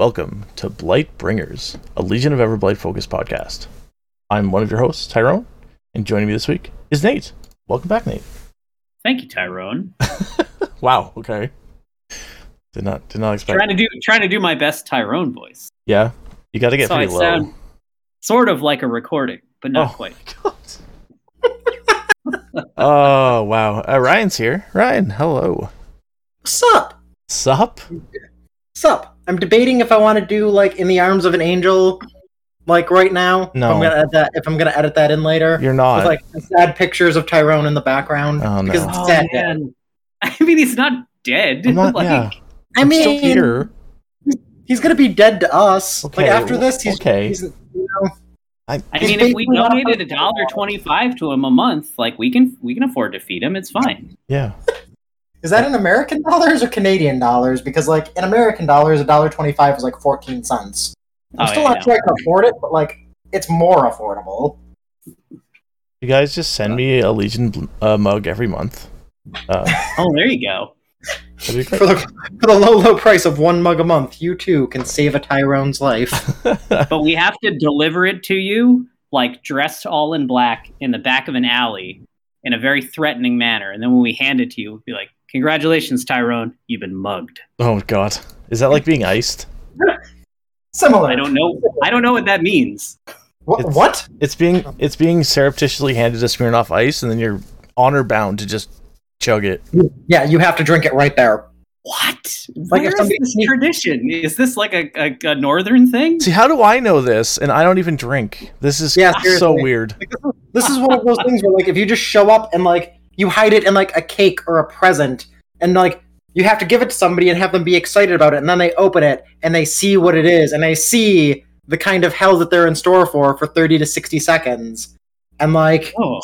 Welcome to Blight Bringers, a Legion of Everblight focused podcast. I'm one of your hosts, Tyrone, and joining me this week is Nate. Welcome back, Nate. Thank you, Tyrone. Wow. Okay. Did not did not expect. Trying to do trying to do my best Tyrone voice. Yeah, you got to get So I low. sound sort of like a recording, but not Oh. quite. oh wow. Uh, Ryan's here. Ryan, hello. Sup? Sup? Sup? I'm debating if I want to do like in the arms of an angel, like right now. No. If I'm gonna edit that. If I'm gonna edit that in later. You're not. With like sad pictures of Tyrone in the background. Oh, no. Because it's Oh, sad. man. I mean, he's not dead. I'm not- like, yeah, I I'm mean, still here. he's gonna be dead to us. Okay, Like after this, he's okay. He's, you know, I, I mean, if we donated a fucking dollar twenty-five to him a month, like we can we can afford to feed him. It's fine. yeah. Is that in American dollars or Canadian dollars? Because like in American dollars, a dollar twenty-five is like fourteen cents. I'm Oh, still yeah, not I sure I can afford it, but like it's more affordable. You guys just send me a Legion uh, mug every month. Uh, Oh, there you go. For the, for the low, low price of one mug a month, you too can save a Tyrone's life. But we have to deliver it to you like dressed all in black in the back of an alley in a very threatening manner, and then when we hand it to you, we'll be like, "Congratulations, Tyrone, you've been mugged." oh god. Is that like being iced? Similar. I don't know. I don't know what that means. What? It's- what? It's being it's being surreptitiously handed to Smirnoff Ice, and then you're honor bound to just chug it. Yeah, you have to drink it right there. What? Like Where if is this tradition? Is this like a, a, a northern thing? See, how do I know this? And I don't even drink. This is Yeah, so seriously. weird. This is one of those things where, like, if you just show up and like you hide it in like a cake or a present, and like you have to give it to somebody and have them be excited about it, and then they open it and they see what it is, and they see the kind of hell that they're in store for for thirty to sixty seconds, and like Oh,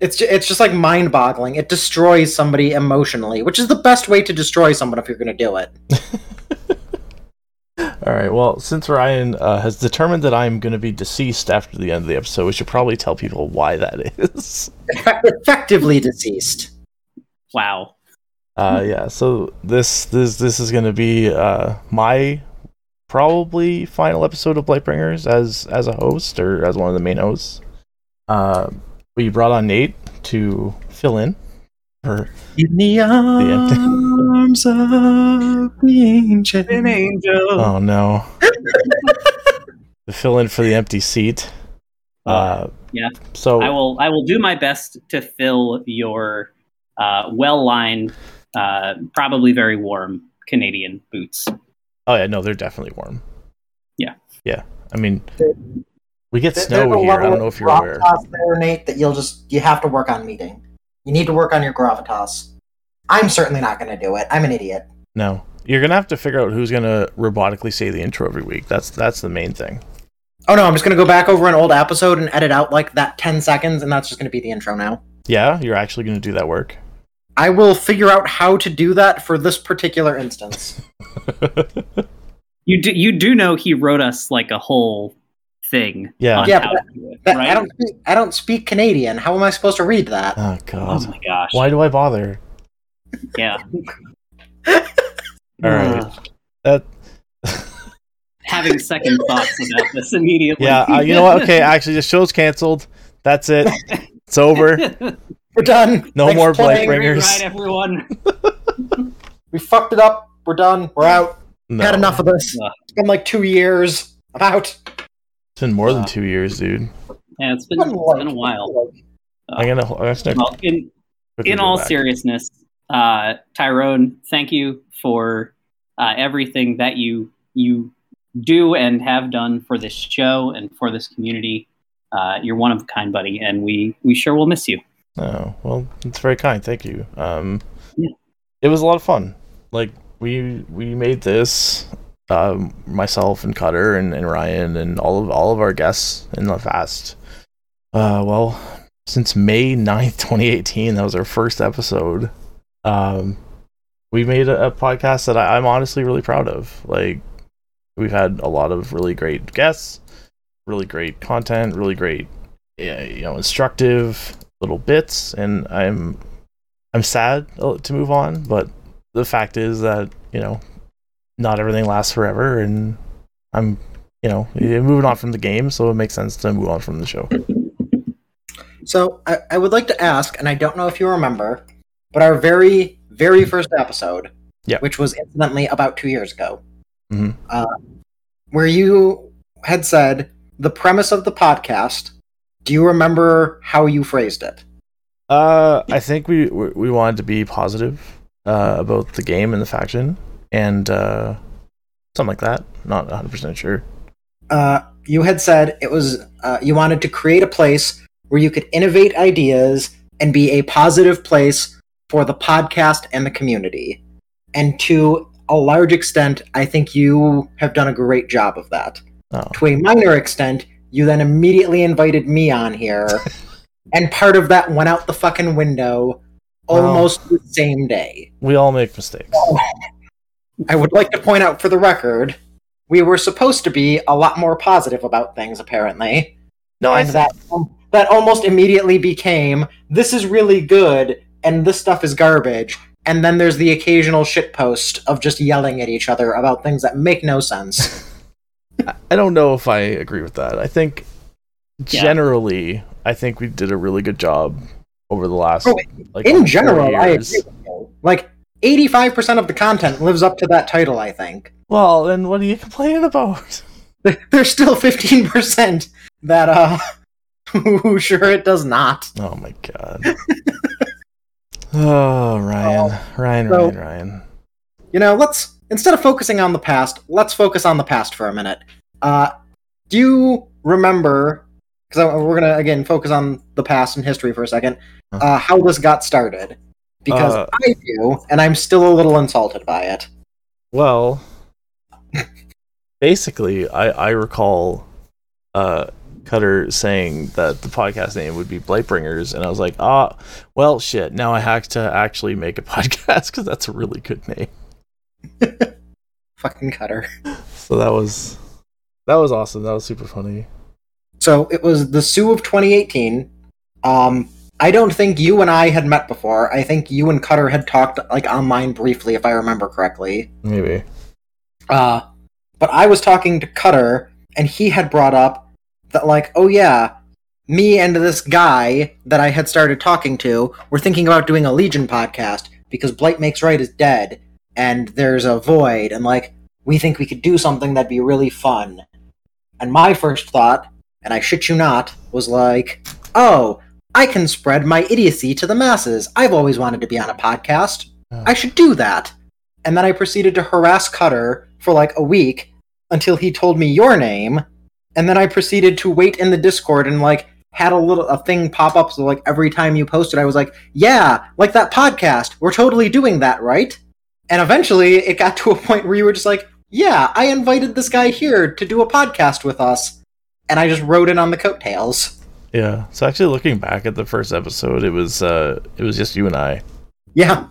it's ju- it's just like mind boggling. It destroys somebody emotionally, which is the best way to destroy someone if you're going to do it. All right. Well, since Ryan uh, has determined that I'm going to be deceased after the end of the episode, we should probably tell people why that is. Effectively deceased. wow. Uh, yeah. So this this this is going to be uh, my probably final episode of Blightbringers as as a host or as one of the main hosts. Uh, we brought on Nate to fill in for In the empty- arms of the ancient. An angel. oh no to fill in for the empty seat. Uh, yeah. So I will. I will do my best to fill your uh, well-lined, uh, probably very warm Canadian boots. Oh yeah, no, they're definitely warm. Yeah. Yeah. I mean, we get There- snow here. I don't know if you're aware. there, Nate, that you'll just you have to work on meeting. You need to work on your gravitas. I'm certainly not going to do it. I'm an idiot. No, you're gonna have to figure out who's gonna robotically say the intro every week. That's that's the main thing. Oh no, I'm just going to go back over an old episode and edit out like that 10 seconds, and that's just going to be the intro now. Yeah, you're actually gonna do that work. I will figure out how to do that for this particular instance. You do. You do know he wrote us like a whole thing. Yeah. On Yeah, how but to do it, That- right? I don't speak, I don't speak Canadian. How am I supposed to read that? oh Oh my gosh. why do I bother? Yeah. All right, that. Having second thoughts about this immediately. yeah, uh, you know what? Okay, actually, the show's canceled. That's it. It's over. We're done. No Thanks more for playing. Blight Great ride, everyone. We fucked it up. We're done. We're out. No, Had enough of this. Ugh. It's been like two years. I'm out. It's been more than Uh, two years, dude. Yeah, it's been, it's been a while. I'm gonna. I'm gonna Well, in in all back. seriousness, uh, Tyrone, thank you for uh, everything that you you do and have done for this show and for this community. Uh, you're one of a kind, buddy, and we we sure will miss you. Oh well, it's very kind. Thank you. Um, Yeah. it was a lot of fun. Like we we made this, um, myself and Cutter and, and Ryan and all of all of our guests in the past. Uh, well, since May 9th, 2018, that was our first episode. Um, we made a, a podcast that I, I'm honestly really proud of. Like, we've had a lot of really great guests, really great content, really great, you know, instructive little bits, and I'm I'm sad uh, to move on, but the fact is that you know not everything lasts forever, and I'm, you know, moving on from the game, so it makes sense to move on from the show. So I, I would like to ask, and I don't know if you remember, but our very, very first episode, Yeah. which was incidentally about two years ago, Mhm. uh, where you had said the premise of the podcast. Do you remember how you phrased it? Uh, I think we we we wanted to be positive uh, about the game and the faction, and uh, something like that. Not 100 percent sure. uh, you had said it was uh, you wanted to create a place where you could innovate ideas and be a positive place for the podcast and the community. And to a large extent, I think you have done a great job of that. Oh, To a minor extent, you then immediately invited me on here, and part of that went out the fucking window almost the same day. we all make mistakes. I would like to point out for the record, we were supposed to be a lot more positive about things, apparently. No, I that that almost immediately became this is really good and this stuff is garbage and then there's the occasional shit post of just yelling at each other about things that make no sense I don't know if I agree with that. I think Yeah. generally, I think we did a really good job over the last Oh, like in four general i agree with you. like 85% of the content lives up to that title i think Well, then what are you complaining about? there's still 15% that uh who sure it does not Oh my god. Oh, Ryan, Ryan, so- Ryan, Ryan. you know, let's instead of focusing on the past, let's focus on the past for a minute. Uh, do you remember? Because we're gonna again focus on the past and history for a second. Uh, how this got started? Because Uh, I do, and I'm still a little insulted by it. Well, basically, I I recall uh Cutter saying that the podcast name would be Blightbringers, and I was like, ah, well, shit. Now I have to actually make a podcast because that's a really good name. Fucking cutter. So that was that was awesome. That was super funny. So it was the Sue of 2018. Um, I don't think you and I had met before. I think you and Cutter had talked like online briefly, if I remember correctly. Maybe. Uh, but I was talking to Cutter, and he had brought up that, like, oh yeah, me and this guy that I had started talking to were thinking about doing a Legion podcast because Blight Makes Right is dead, and there's a void, and like, we think we could do something that'd be really fun. And my first thought, and I shit you not, was like, oh, I can spread my idiocy to the masses. I've always wanted to be on a podcast. Oh. I should do that. And then I proceeded to harass Cutter for like a week until he told me your name. And then I proceeded to wait in the Discord and like had a little a thing pop up so like every time you posted I was like, "Yeah, like that podcast. We're totally doing that, right?" And eventually it got to a point where you were just like, "Yeah, I invited this guy here to do a podcast with us." And I just wrote it on the coattails. Yeah. So actually, looking back at the first episode, it was uh it was just you and I. Yeah,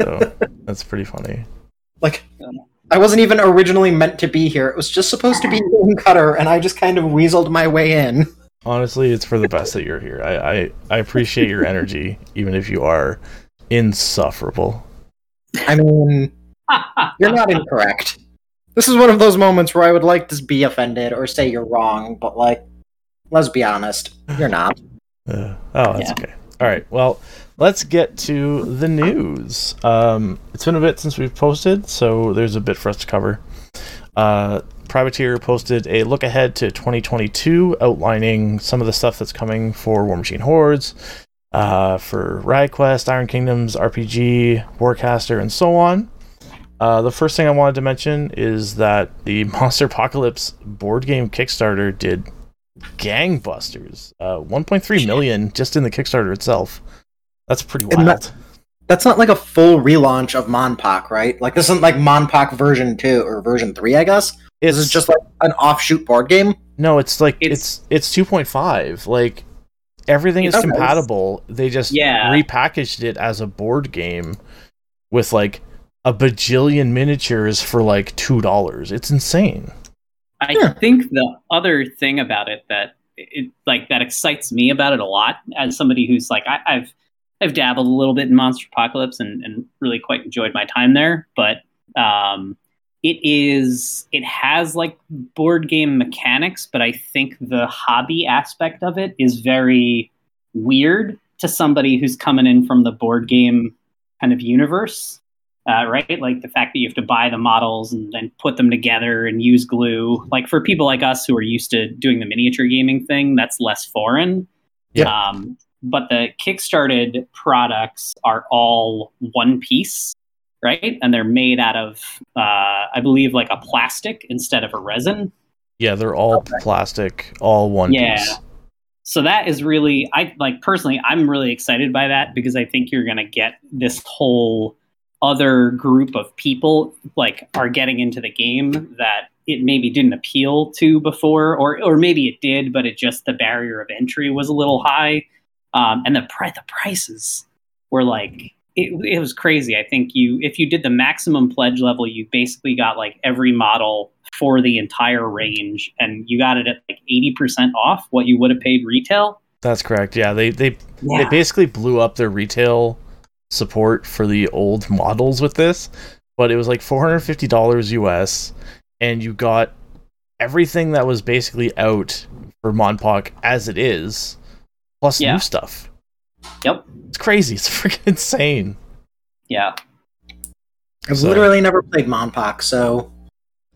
So that's pretty funny. like I wasn't even originally meant to be here. It was just supposed to be you and Cutter, and I just kind of weaseled my way in. Honestly, it's for the best that you're here. I, I, I appreciate your energy, even if you are insufferable. I mean, you're not incorrect. This is one of those moments where I would like to be offended or say you're wrong, but like, let's be honest, you're not. Uh, oh, that's Yeah. okay. All right. Well, let's get to the news. Um, it's been a bit since we've posted, so there's a bit for us to cover. Uh, Privateer posted a look ahead to 2022, outlining some of the stuff that's coming for War Machine Hordes, uh, for Riot Quest, Iron Kingdoms, RPG, Warcaster, and so on. Uh, the first thing I wanted to mention is that the Monster Apocalypse board game Kickstarter did gangbusters. Uh, 1.3 million just in the Kickstarter itself. That's pretty And wild. that- That's not like a full relaunch of Monpoc, right? Like this isn't like Monpoc version two or version three, I guess. it's This is just like an offshoot board game. no, it's like it's It's- it's, 2.5. Like everything is It's- compatible. They just Yeah. repackaged it as a board game with like a bajillion miniatures for like two dollars. It's insane. I Yeah. think the other thing about it that it like that excites me about it a lot as somebody who's like I, I've I've dabbled a little bit in Monster Apocalypse and, and really quite enjoyed my time there, but um, it is it has like board game mechanics, but I think the hobby aspect of it is very weird to somebody who's coming in from the board game kind of universe. Uh, right? Like the fact that you have to buy the models and then put them together and use glue. Like for people like us who are used to doing the miniature gaming thing, that's less foreign. Yeah. Um, but the kickstarted products are all one piece right and they're made out of uh, i believe like a plastic instead of a resin Yeah, they're all plastic, all one Yeah. piece. so that is really i like personally i'm really excited by that because i think you're going to get this whole other group of people like are getting into the game that it maybe didn't appeal to before or or maybe it did but it just the barrier of entry was a little high um, and the pri- the prices were like it, it was crazy. I think you if you did the maximum pledge level you basically got like every model for the entire range and you got it at like 80% off what you would have paid retail. That's correct. Yeah, they they they basically blew up their retail support for the old models with this, but it was like four hundred fifty dollars US, and you got everything that was basically out for Monpoc as it is, plus Yeah. new stuff. Yep. It's crazy. It's freaking insane. yeah I've So- literally never played Monpoc, so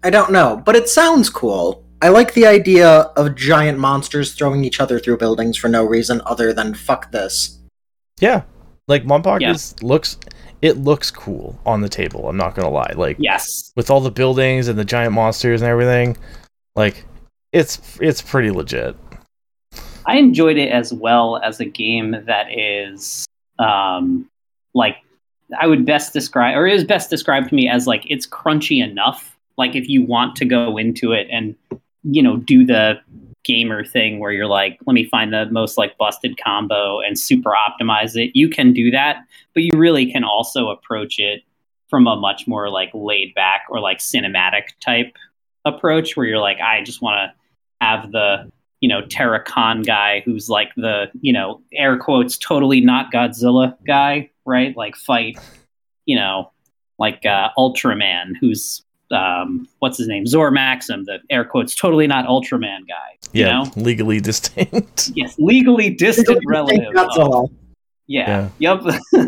I don't know. But it sounds cool. I like the idea of giant monsters throwing each other through buildings for no reason other than fuck this. Yeah, like Monpoc Yeah. is looks it looks cool on the table. I'm not gonna lie. Like yes with all the buildings and the giant monsters and everything, like it's it's pretty legit. I enjoyed it as well as a game that is um, like I would best describe or is best described to me as like it's crunchy enough. Like if you want to go into it and you know do the gamer thing where you're like, let me find the most like busted combo and super optimize it. You can do that, but you really can also approach it from a much more like laid back or like cinematic type approach where you're like, I just want to have the you know, Terrakon guy who's like the, you know, air quotes, totally not Godzilla guy, right? Like fight, you know, like uh, Ultraman, who's, um, what's his name? Zor Maxim, the air quotes, totally not Ultraman guy. You Yeah, know? legally distinct. Yes, legally distant relative. of- Godzilla. yeah. Yep.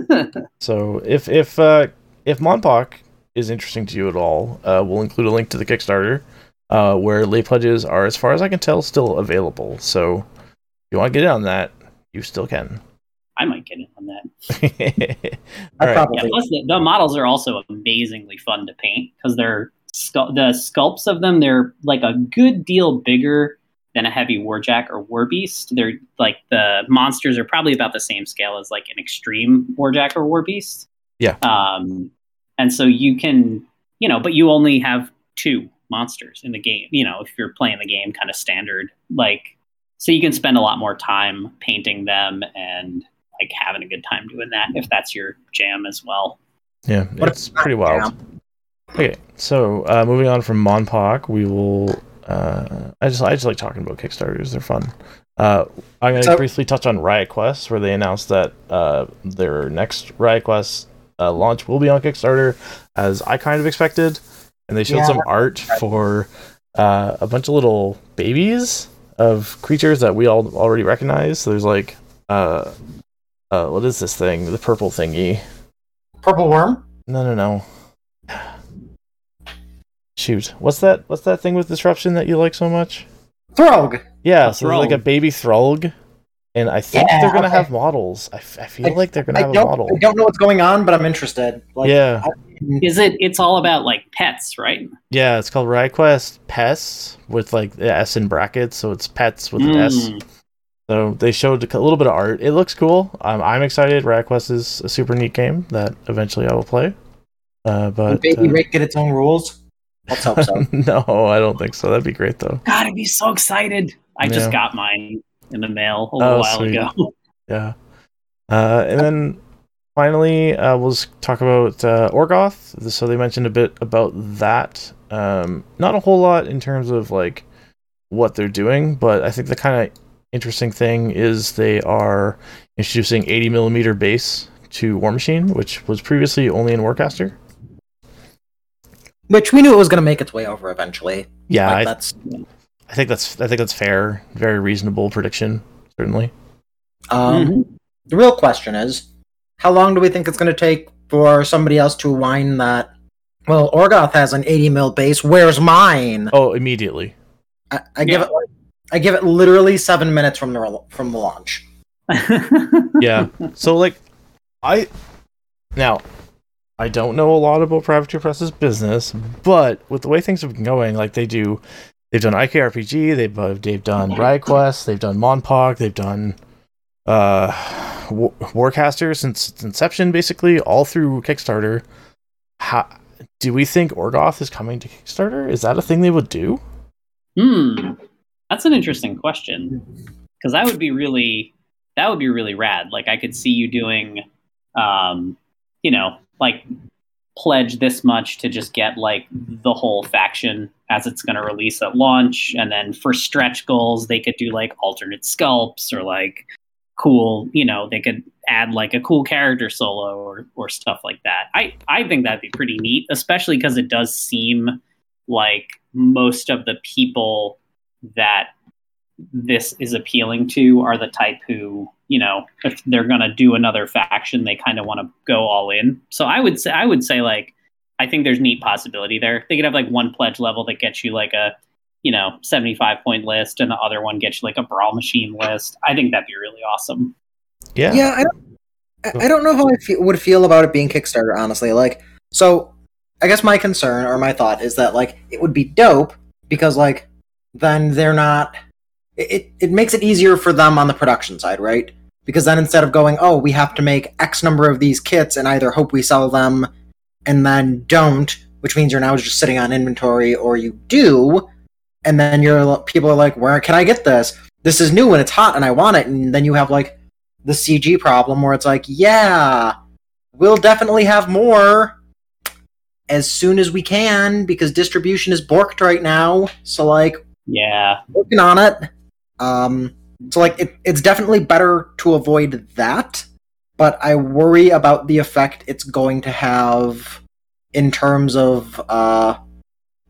so if if uh, if Monpoc is interesting to you at all, uh, we'll include a link to the Kickstarter, uh, where late pledges are, as far as I can tell, still available. So if you want to get in on that, you still can. I might get in on that. I all right. probably Yeah, plus the, the models are also amazingly fun to paint because they're scu- the sculpts of them. They're like a good deal bigger than a heavy warjack or warbeast. They're like the monsters are probably about the same scale as like an extreme warjack or warbeast. Yeah. Um, and so you can, you know, but you only have two monsters in the game. You know, if you're playing the game kind of standard, like, so you can spend a lot more time painting them and like having a good time doing that if that's your jam as well. Yeah, What it's pretty wild. jam? Okay, so uh, moving on from Monpoc, we will. Uh, I just I just like talking about Kickstarters; they're fun. Uh, I'm going to So- briefly touch on Riot Quest, where they announced that uh, their next Riot Quest uh, launch will be on Kickstarter, as I kind of expected, and they showed Yeah. some art for uh, a bunch of little babies of creatures that we all already recognize. So there's like, uh, uh, what is this thing? The purple thingy. Purple worm? No, no, no. Shoot, what's that? What's that thing with disruption that you like so much? Throg. Yeah, so there's like a baby Throg, and I think Yeah, they're gonna okay. have models. I, f- I feel I- like they're gonna I have a model. I don't know what's going on, but I'm interested. Like, yeah, Is it? It's all about like pets, right? yeah, it's called Riot Quest Pests with like the S in brackets, so it's pets with an S. Mm. So they showed a little bit of art. It looks cool. I'm I'm excited. Riot Quest is a super neat game that eventually I will play. Uh, will but Baby uh, Raek get its own rules? Let's hope so. no, I don't think so. That'd be great though. God, I'd be so excited. I Yeah. just got mine in the mail a little Oh, while sweet. ago. Yeah. Uh, and then finally, uh, we'll just talk about uh, Orgoth. So they mentioned a bit about that. Um, not a whole lot in terms of like what they're doing, but I think the kind of interesting thing is they are introducing 80 millimeter base to War Machine, which was previously only in Warcaster. which we knew it was going to make its way over eventually. Yeah, Like, I, that's I think that's I think that's fair. Very reasonable prediction, certainly. um, Mhm. the real question is, how long do we think it's going to take for somebody else to whine that? Well, Orgoth has an 80 mil base. Where's mine? Oh, immediately. I, I give it. I give it literally seven minutes from the rel- from the launch. Yeah. so like, I now I don't know a lot about Privateer Press's business, but with the way things have been going, like they do, they've done IKRPG, they've uh, they've done Riot Quest, they've done Monpoc, they've done uh Wa- Warcaster since its inception, basically all through Kickstarter. How do we think Orgoth is coming to Kickstarter? Is that a thing they would do? Hmm, that's an interesting question because that would be really that would be really rad. Like I could see you doing, um, you know, like pledge this much to just get like the whole faction as it's going to release at launch, and then for stretch goals they could do like alternate sculpts or like cool, you know, they could add like a cool character solo or or stuff like that. I I think that'd be pretty neat, especially because it does seem like most of the people that this is appealing to are the type who you know if they're going to do another faction they kind of want to go all in so i would say i would say like i think there's neat possibility there they could have like one pledge level that gets you like a you know 75 point list and the other one gets you like a brawl machine list i think that'd be really awesome Yeah. Yeah, I don't, I- I don't know how I fe- would feel about it being Kickstarter, honestly. Like, so I guess my concern or my thought is that like it would be dope because like then they're not. It it- makes it easier for them on the production side, right? Because then instead of going, oh, we have to make X number of these kits and either hope we sell them and then don't, which means you're now just sitting on inventory, or you do, and then you're people are like, where can I get this? This is new and it's hot and I want it, and then you have like the CG problem where it's like, yeah, we'll definitely have more as soon as we can because distribution is borked right now. So like yeah working on it. Um so like it, it's definitely better to avoid that, but I worry about the effect it's going to have in terms of uh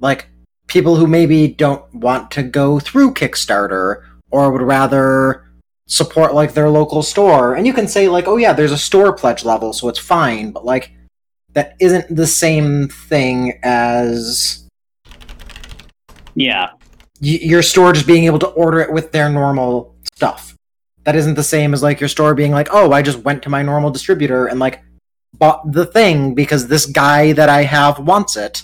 like people who maybe don't want to go through Kickstarter or would rather support like their local store. And you can say like, "Oh yeah, there's a store pledge level, so it's fine," but like that isn't the same thing as yeah your store just being able to order it with their normal stuff. That isn't the same as like your store being like, "Oh, I just went to my normal distributor and like bought the thing because this guy that I have wants it."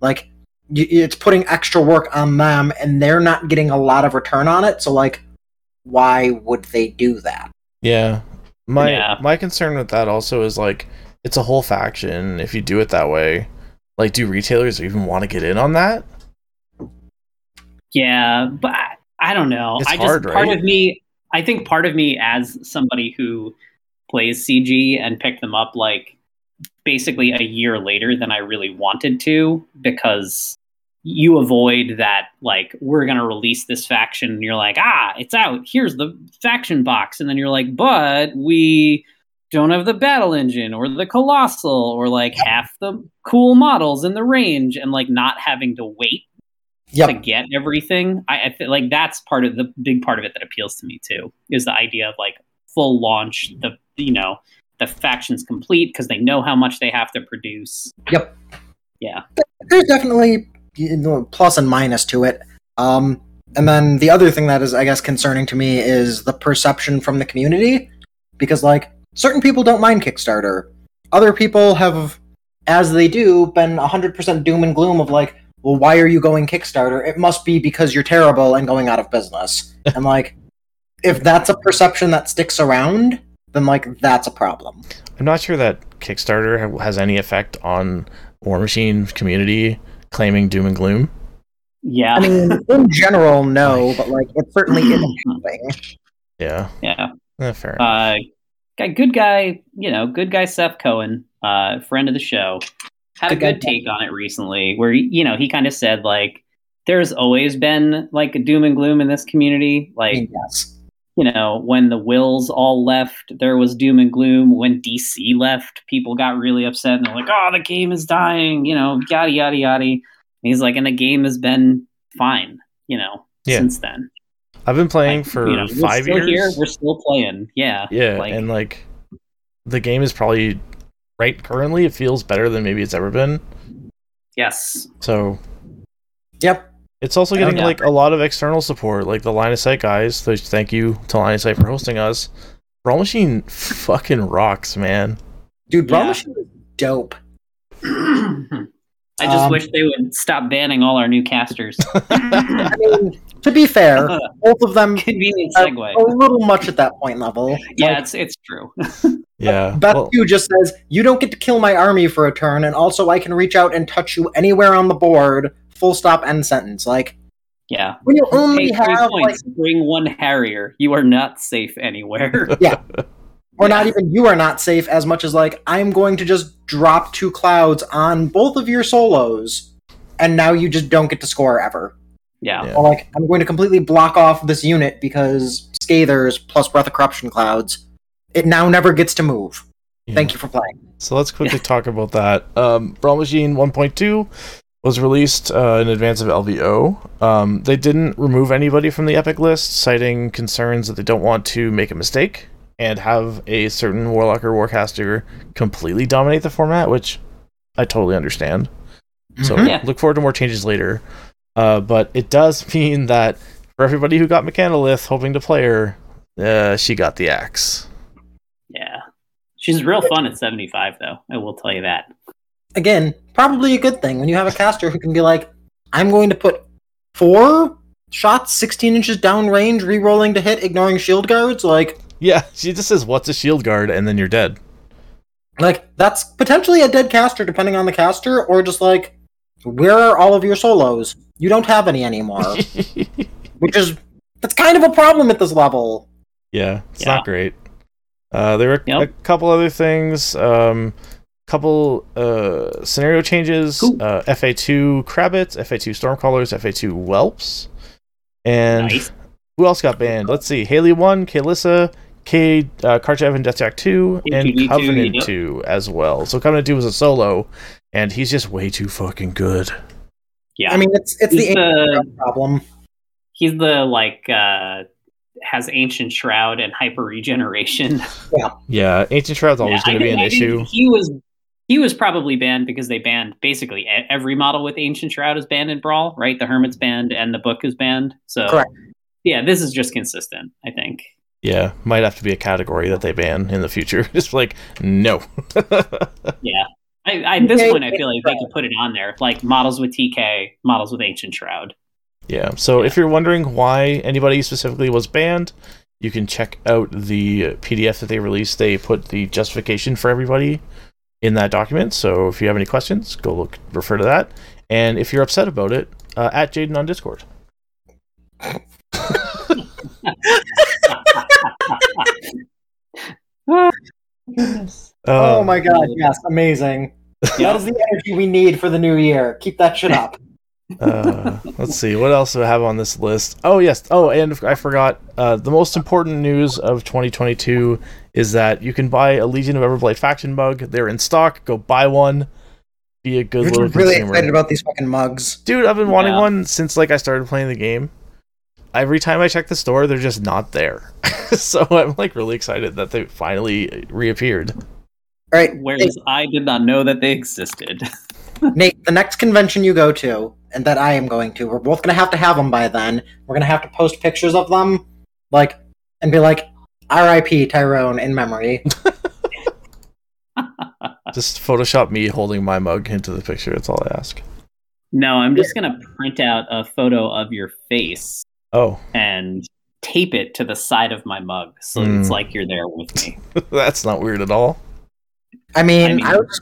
Like y- it's putting extra work on them and they're not getting a lot of return on it, so like why would they do that? Yeah. My Yeah. my concern with that also is like it's a whole faction. If you do it that way, like do retailers even want to get in on that? Yeah, but I, I don't know. It's I just hard, part of me I think part of me as somebody who plays CG and picked them up like basically a year later than I really wanted to because you avoid that like we're going to release this faction and you're like ah it's out. Here's the faction box. And then you're like but we don't have the battle engine or the colossal or like half the cool models in the range. And like not having to wait to get everything. I, I feel like that's part of the big part of it that appeals to me too. Is the idea of like full launch, the you know the factions complete because they know how much they have to produce. Yep. Yeah. There's definitely you know, plus and minus to it. Um, and then the other thing that is, I guess, concerning to me is the perception from the community, because like certain people don't mind Kickstarter, other people have, as they do, been 100% doom and gloom of like, well, why are you going Kickstarter? It must be because you're terrible and going out of business. and like, if that's a perception that sticks around, then like that's a problem. I'm not sure that Kickstarter has any effect on War Machine community claiming doom and gloom. Yeah. I mean, in general, no, but like it certainly isn't helping. Yeah. yeah. Eh, fair enough. Uh, good guy. You know, good guy. Seth Cohen, uh, friend of the show, had a Good take on it recently, where you know he kind of said like, "There's always been like a doom and gloom in this community, like." yes. you know, when the Wills all left, there was doom and gloom. When DC left, people got really upset and they're like, "Oh, the game is dying," you know, yada yada yada. And he's like, "And the game has been fine, you know, Yeah. since then." I've been playing Like, for you know, five years. Here, we're still playing. Yeah. yeah, like- and like the game is probably right currently. It feels better than maybe it's ever been. Yes. So Yep. it's also getting yeah. like a lot of external support, like the Line of Sight guys. So thank you to Line of Sight for hosting us. Brawl Machine fucking rocks, man. Dude, Brawl Yeah. Machine is dope. I just Um, wish they would stop banning all our new casters. I mean, to be fair, both of them Convenient are segue. a little much at that point level. Yeah, Like, it's it's true. Yeah. Beth well, Q just says, You don't get to kill my army for a turn, and also I can reach out and touch you anywhere on the board. Full stop, end sentence. Like, Yeah. when you only Pay three have, like. Bring one Harrier. You are not safe anywhere. Yeah. Or not even you are not safe as much as, like, I'm going to just drop two clouds on both of your solos, and now you just don't get to score ever. Yeah. Yeah. Or, like, I'm going to completely block off this unit because Scathers plus Breath of Corruption clouds. It now never gets to move. yeah. Thank you for playing. So let's quickly talk about that. Um, Brawl Machine 1.2 was released uh, in advance of LVO. Um, they didn't remove anybody from the Epic list, citing concerns that they don't want to make a mistake and have a certain Warlock or Warcaster completely dominate the format, which I totally understand. So Mhm. Yeah. look forward to more changes later. Uh, but it does mean that for everybody who got Mechanolith hoping to play her, uh, she got the axe. Yeah. She's real fun at 75, though. I will tell you that. again, probably a good thing when you have a caster who can be like, I'm going to put four shots 16 inches downrange, re-rolling to hit, ignoring shield guards. Like, Yeah, she just says, "What's a shield guard?" and then you're dead. like that's potentially a dead caster depending on the caster, or just like, where are all of your solos? You don't have any anymore, which is that's kind of a problem at this level. Yeah, it's Yeah. not great. Uh, there were Yep. a couple other things. Um, couple uh, scenario changes. Cool. Uh, FA2 Crabbits, FA2 Stormcallers, FA2 Whelps, and Nice. who else got banned? Let's see: Haley one, Kaelyssa, K, uh, Karchev and Deathjack two, and Covenant yep. two as well. So Covenant two was a solo, and he's just way too fucking good. Yeah. I mean, it's it's He's the the- problem. he's the, like, uh, has Ancient Shroud and Hyper Regeneration. Yeah, yeah, Ancient Shroud's always Yeah, going to be an I issue. He was. He was probably banned because they banned basically e- every model with Ancient Shroud is banned in Brawl, right? The Hermit's banned and the book is banned. So, Correct. yeah, this is just consistent, I think. Yeah, might have to be a category that they ban in the future. Just like no. Yeah. I, I, at this point, I feel like they could put it on there, like models with TK, models with Ancient Shroud. yeah. So if you're wondering why anybody specifically was banned, you can check out the PDF that they released. They put the justification for everybody in that document. So if you have any questions, go look, refer to that. And if you're upset about it, uh, at Jaden on Discord. oh Um, my god, yes, amazing. That is the energy we need for the new year. Keep that shit up. uh, let's see what else do I have on this list. Oh yes. Oh, and I forgot. Uh, the most important news of 2022 is that you can buy a Legion of Everblight faction mug. They're in stock. Go buy one. Be a good You're little just really consumer. excited about these fucking mugs. Dude, I've been wanting Yeah. one since like I started playing the game. Every time I check the store, they're just not there. so I'm like really excited that they finally reappeared. All right, Whereas I did not know that they existed. Nate, Nate, the next convention you go to, and that I am going to, we're both gonna have to have them by then. We're gonna have to post pictures of them, like, and be like, "R.I.P. Tyrone in memory." Just Photoshop me holding my mug into the picture. That's all I ask. no, I'm just going to print out a photo of your face Oh, and tape it to the side of my mug so it's Hmm. like you're there with me. that's not weird at all. I mean, I mean- I was,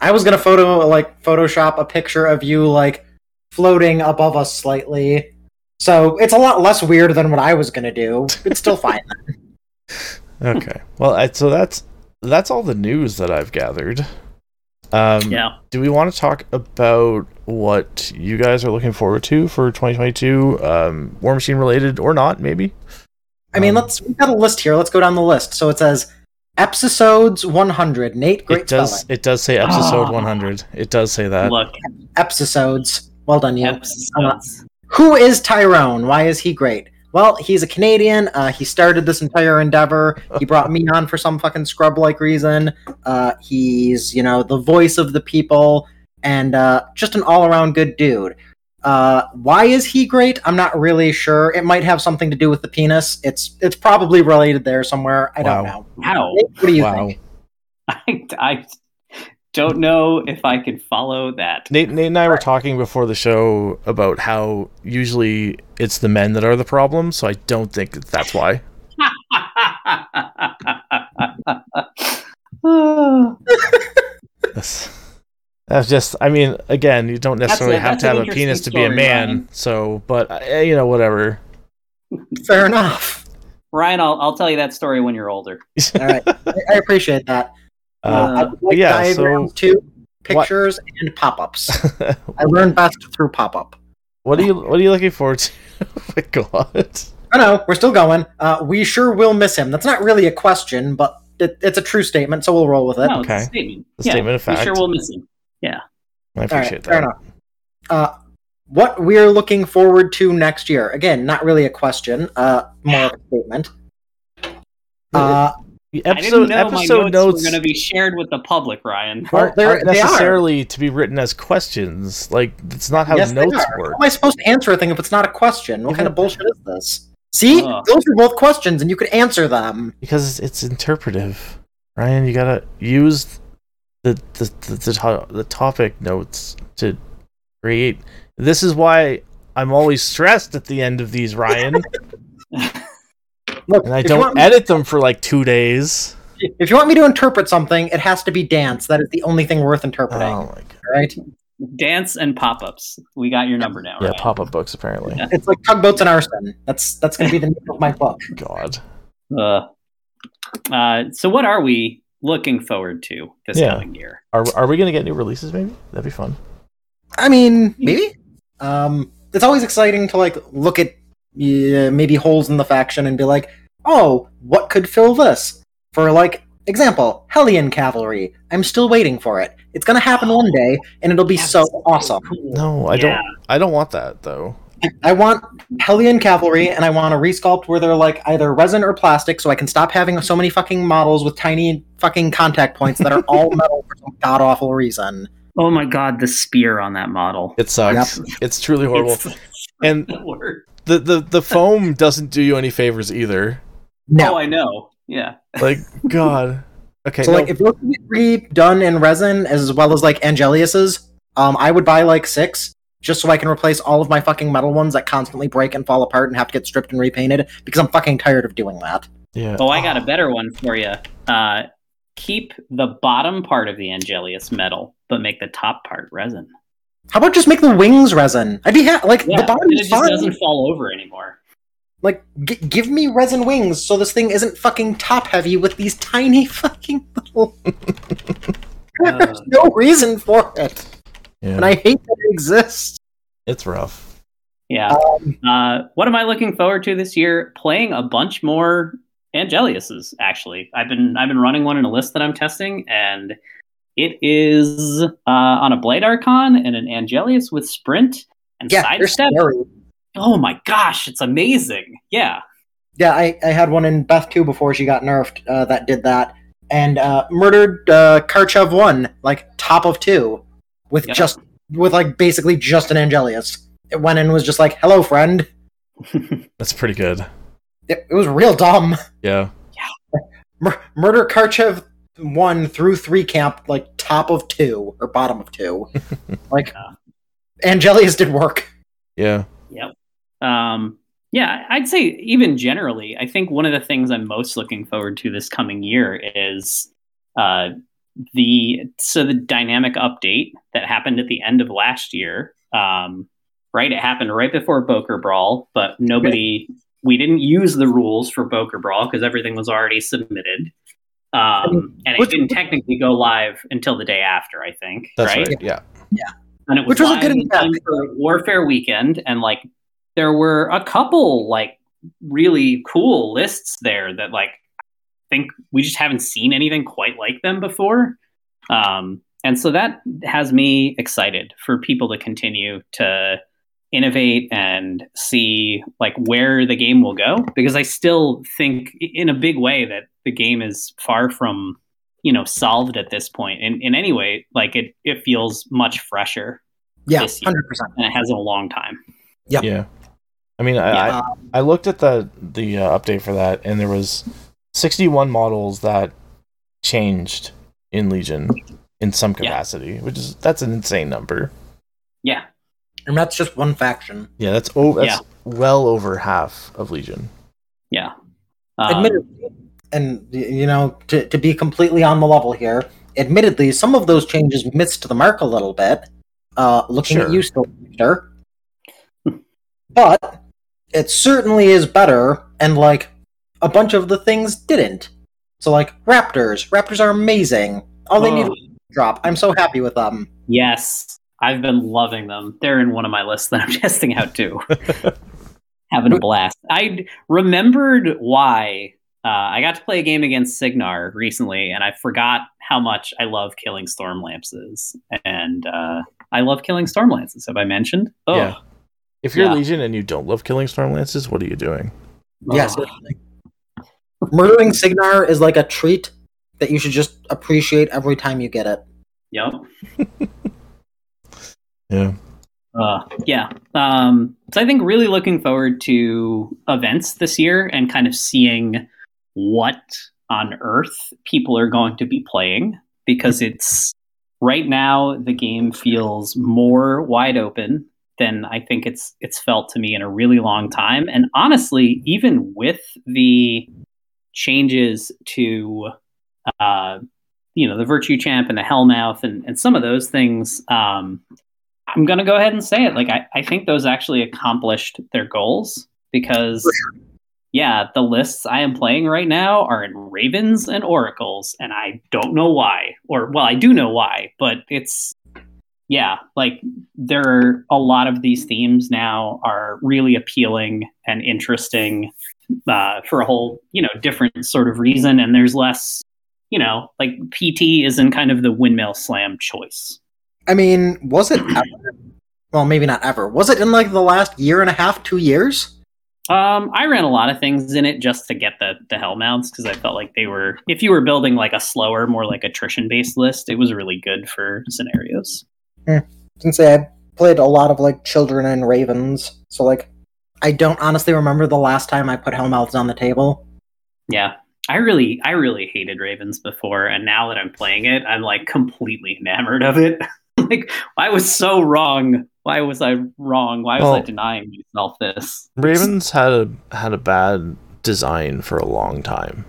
I was gonna photo like Photoshop a picture of you like floating above us slightly. So it's a lot less weird than what I was gonna do. It's still fine. Okay. Well, I, so that's that's all the news that I've gathered. Um, Yeah. Do we want to talk about what you guys are looking forward to for 2022, um, War Machine related or not? Maybe. I mean, Um, let's we've got a list here. Let's go down the list. So it says episodes 100. Nate, great it does. spelling. It does say episode Ah. 100. It does say that. Look, Episodes. Well done, you. episodes. Who is Tyrone? Why is he great? Well, he's a Canadian. Uh, he started this entire endeavor. He brought me on for some fucking scrub like reason. Uh, he's, you know, the voice of the people and uh, just an all around good dude. Uh, why is he great? I'm not really sure. It might have something to do with the penis. It's it's probably related there somewhere. I don't know. How? What do you wow. think? I, I don't know if I can follow that. Nate, Nate and I were talking before the show about how usually it's the men that are the problem, so I don't think that that's why. That's, that's just, I mean, again, you don't necessarily a- have that's to have a penis to be a man, Ryan. so, but, uh, you know, whatever. Fair enough. Ryan, I'll, I'll tell you that story when you're older. All right, I, I appreciate that. Uh, Uh, I would like yeah, so- too, pictures and pop-ups. I learn best through pop-up. what are you, what are you looking forward to? oh my god. I know we're still going. Uh, we sure will miss him. That's not really a question, but it, it's a true statement, so we'll roll with it. No, it's Okay. a statement. A yeah, statement of we fact. sure will miss him. I All right, appreciate fair that. enough. Uh, what we're looking forward to next year? Again, not really a question, uh, more of a statement. Uh, The I episode, didn't know episode my notes, notes were going to be shared with the public, Ryan. Aren't, they're- aren't they are. necessarily to be written as questions. Like, that's not how yes, notes are. How work. am I supposed to answer a thing if it's not a question? What kind of bullshit is this? See, Ugh. those are both questions, and you could answer them. because it's interpretive. Ryan, you gotta use the the the, the, to- the topic notes to create. This is why I'm always stressed at the end of these, Ryan, Look, and I don't me- edit them for like two days. If you want me to interpret something, it has to be dance. That is the only thing worth interpreting. Oh my god! Right? Dance and pop ups. We got your number now, Yeah, Ryan. pop-up books apparently. Yeah. It's like tugboats and arson. That's that's going to be the name of my book. God, Uh, uh, so, what are we looking forward to this Yeah. coming year? are are we gonna get new releases? Maybe that'd be fun. I mean, maybe. Um, it's always exciting to like look at uh, maybe holes in the faction and be like, oh, what could fill this? For like example, Hellion Cavalry. I'm still waiting for it. It's gonna happen one day, and it'll be so awesome. Cool. No, I Yeah. don't. I don't want that though. I want Hellion Cavalry, and I want a resculpt where they're like either resin or plastic, so I can stop having so many fucking models with tiny fucking contact points that are all metal for some god awful reason. Oh my god, the spear on that model. It sucks. It's truly horrible. It's And the the, the the foam doesn't do you any favors either. No. Oh, I know. Yeah. Like God. Okay. So no, like if you're looking at redone in resin as well as like Angelius's, um, I would buy like six just so I can replace all of my fucking metal ones that constantly break and fall apart and have to get stripped and repainted because I'm fucking tired of doing that. yeah. Oh, I got a better one for you. Uh, keep the bottom part of the Angelius metal, but make the top part resin. How about just make the wings resin? I'd be ha- like Yeah, the bottom it is just fine. doesn't fall over anymore. Like g- give me resin wings so this thing isn't fucking top heavy with these tiny fucking little. There's no reason for it, Yeah. and I hate that it exists. it's rough. Yeah. Um, Uh, what am I looking forward to this year? Playing a bunch more Angeliuses. Actually, I've been I've been running one in a list that I'm testing, and it is uh, on a Blade Archon and an Angelius with sprint and yeah, they're sidestep. Oh my gosh, it's amazing! Yeah, Yeah, I, I had one in Beth 2 before she got nerfed uh, that did that. And uh, murdered uh, Karchev 1, like top of two, with Yep. just, with like basically just an Angelius. It went in and was just like, hello, friend. That's pretty good. It, it was real dumb. Yeah. Mur- murder Karchev 1 through 3 camp, like top of two, or bottom of two. like, Yeah. Angelius did work. Yeah. Yep. Um, yeah, I'd say even generally, I think one of the things I'm most looking forward to this coming year is uh, the so the dynamic update that happened at the end of last year. Um, right, it happened right before Boker Brawl, but nobody we didn't use the rules for Boker Brawl because everything was already submitted. Um, and it Which- didn't technically go live until the day after, I think. That's right? right. Yeah. and it was, Which was a good in impact. for Warfare Weekend, and like there were a couple like really cool lists there that like I think we just haven't seen anything quite like them before. Um, and so that has me excited for people to continue to innovate and see like where the game will go because I still think in a big way that the game is far from you know solved at this point in, in any way like it it feels much fresher Yeah, this year. hundred percent. and it has in a long time Yep. Yeah. I mean, I, Yeah. I I looked at the the uh, update for that, and there was 61 models that changed in Legion in some Yeah. capacity, which is that's an insane number. yeah And that's just one faction. Yeah, that's oh, that's well over half of Legion. yeah um, admittedly, and you know, to, to be completely on the level here, admittedly, some of those changes missed the mark a little bit. Uh, looking at you, still, Victor. but it certainly is better, and like a bunch of the things didn't. So, like Raptors, Raptors are amazing. All they need oh, is a drop. I'm so happy with them. yes i've been loving them they're in one of my lists that i'm testing out too having a blast i remembered why uh, i got to play a game against Cygnar recently and i forgot how much i love killing storm lances and uh, i love killing storm lances have i mentioned oh Yeah. If you're Yeah. Legion and you don't love killing storm lances, what are you doing? Yes, Oh. Murdering Cygnar is like a treat that you should just appreciate every time you get it. yep Yeah. Uh, yeah. Um, so I think really looking forward to events this year and kind of seeing what on earth people are going to be playing because it's right now the game feels more wide open than I think it's it's felt to me in a really long time. And honestly, even with the changes to uh, you know the virtue champ and the hellmouth and, and some of those things um, i'm going to go ahead and say it. Like I, I think those actually accomplished their goals because For yeah the lists i am playing right now are in ravens and oracles and i don't know why or well i do know why but it's yeah like there are a lot of these themes now are really appealing and interesting uh, for a whole you know different sort of reason and there's less you know like pt isn't kind of the windmill slam choice I mean, was it ever? Well, maybe not ever. Was it in like the last year and a half, two years? um i ran a lot of things in it just to get the the hellmouths because i felt like they were if you were building like a slower more like attrition based list it was really good for scenarios Since I played a lot of like children and ravens, so like I don't honestly remember the last time I put Hellmouths on the table. yeah. I really i really hated ravens before and now that i'm playing it i'm like completely enamored of it. Like i was so wrong? Why was i wrong? Why was i denying myself this? Ravens had a had a bad design for a long time.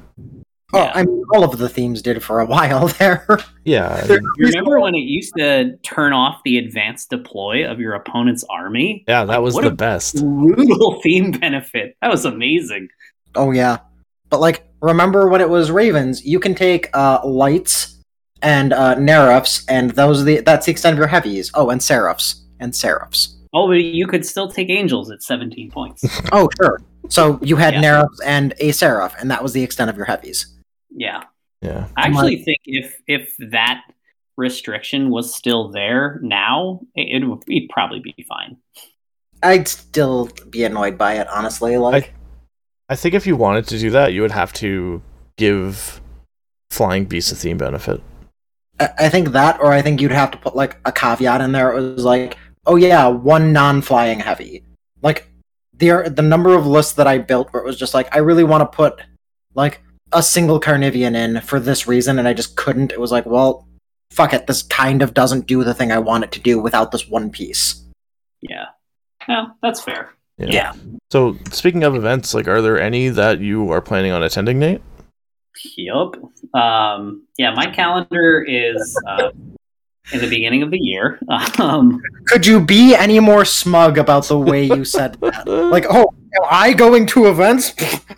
Oh, Yeah. I mean, all of the themes did for a while there. Yeah, There- remember when it used to turn off the advanced deploy of your opponent's army? yeah, that was what the a- best. Brutal theme benefit. That was amazing. oh yeah, but like remember when it was ravens? You can take uh lights and uh nerfs, and those are the that's the extent of your heavies. Oh, and seraphs and seraphs. Oh, but you could still take angels at 17 points. Oh sure. So you had Yeah. nerfs and a seraph, and that was the extent of your heavies. Yeah. Yeah, I actually think if if that restriction was still there now, it, it would it'd probably be fine. I'd still be annoyed by it, honestly. Like, I think if you wanted to do that, you would have to give flying beasts a theme benefit. I, I think that, or I think you'd have to put like a caveat in there. It was like, oh yeah, one non-flying heavy. Like the the number of lists that I built where it was just like, I really want to put like a single Carnivean in for this reason, and I just couldn't. It was like, well, fuck it. This kind of doesn't do the thing I want it to do without this one piece. Yeah. Yeah, that's fair. Yeah. Yeah. So speaking of events, like, are there any that you are planning on attending, Nate? Yup. Um, yeah, my calendar is uh, in the beginning of the year. Um, Could you be any more smug about the way you said that? Like, oh, am I going to events?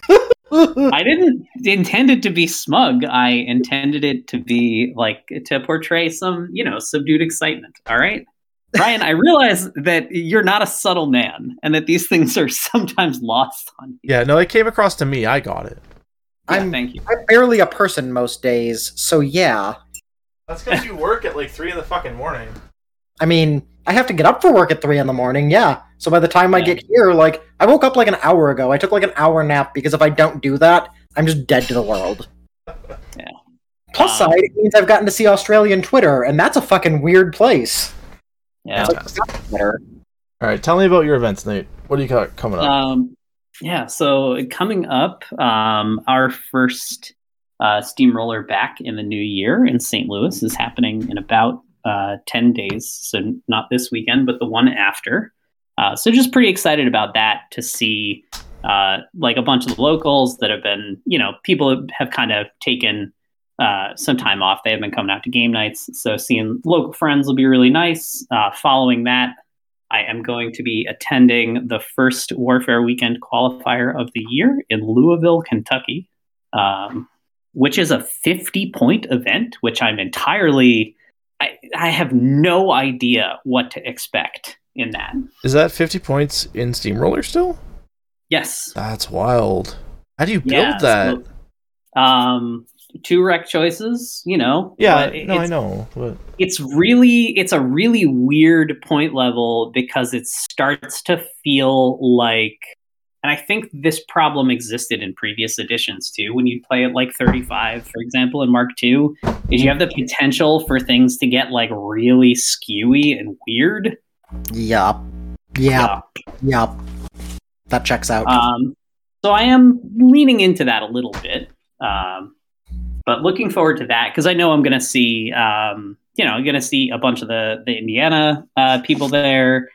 I didn't intend it to be smug. I intended it to be like to portray some, you know, subdued excitement. All right. Ryan, I realize that you're not a subtle man, and that these things are sometimes lost on you. Yeah, no, it came across to me. I got it. Yeah, I'm- thank you. I'm barely a person most days, so yeah. That's because you work at like three in the fucking morning. I mean, I have to get up for work at three in the morning, yeah. So by the time I get here, like, I woke up like an hour ago. I took like an hour nap because if I don't do that, I'm just dead to the world. Yeah. Plus Um, side, it means I've gotten to see Australian Twitter, and that's a fucking weird place. Yeah. Like Twitter. All right, tell me about your events, Nate. What do you got coming up? Um, yeah. So coming up, um, our first uh, steamroller back in the new year in St. Louis is happening in about uh, ten days. So not this weekend, but the one after. Uh, so just pretty excited about that to see uh, like a bunch of the locals that have been, you know, people have kind of taken uh, some time off. They have been coming out to game nights. So seeing local friends will be really nice. Uh, following that, I am going to be attending the first Warfare Weekend qualifier of the year in Louisville, Kentucky, um, which is a 50 point event, which I'm entirely, I, I have no idea what to expect in that. Is that 50 points in Steamroller still? Yes. That's wild. How do you build Yeah, that? so, um, two rec choices, you know. yeah, no, I know. But it's really it's a really weird point level because it starts to feel like and I think this problem existed in previous editions too. When you play at like 35, for example, in Mark II, is you have the potential for things to get like really skewy and weird. Yup. Yup. Yup. That checks out. Um, so I am leaning into that a little bit, um, but looking forward to that because I know I'm going to see, um, you know, I'm going to see a bunch of the the Indiana uh, people there.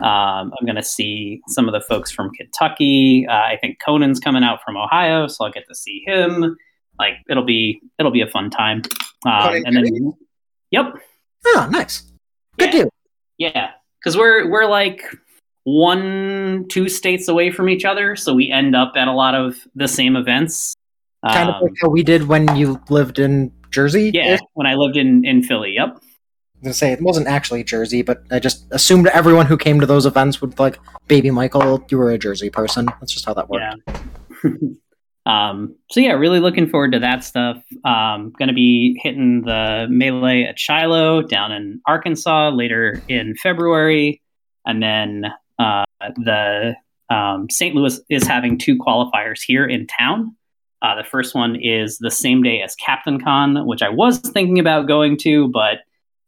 Um, I'm going to see some of the folks from Kentucky. Uh, I think Conan's coming out from Ohio, so I'll get to see him. Like it'll be it'll be a fun time. Um, and then, yep, oh, nice. Good yeah. dude. yeah, because we're we're like one two states away from each other, so we end up at a lot of the same events. Kind of Um, like how we did when you lived in Jersey. yeah, when I lived in in Philly. Yep. Gonna say it wasn't actually Jersey, but I just assumed everyone who came to those events would like, "Baby Michael, you were a Jersey person." That's just how that worked. Yeah. um, so yeah, really looking forward to that stuff. Um, going to be hitting the melee at Shiloh down in Arkansas later in February, and then uh, the um, St. Louis is having two qualifiers here in town. Uh, the first one is the same day as Captain Con, which I was thinking about going to, but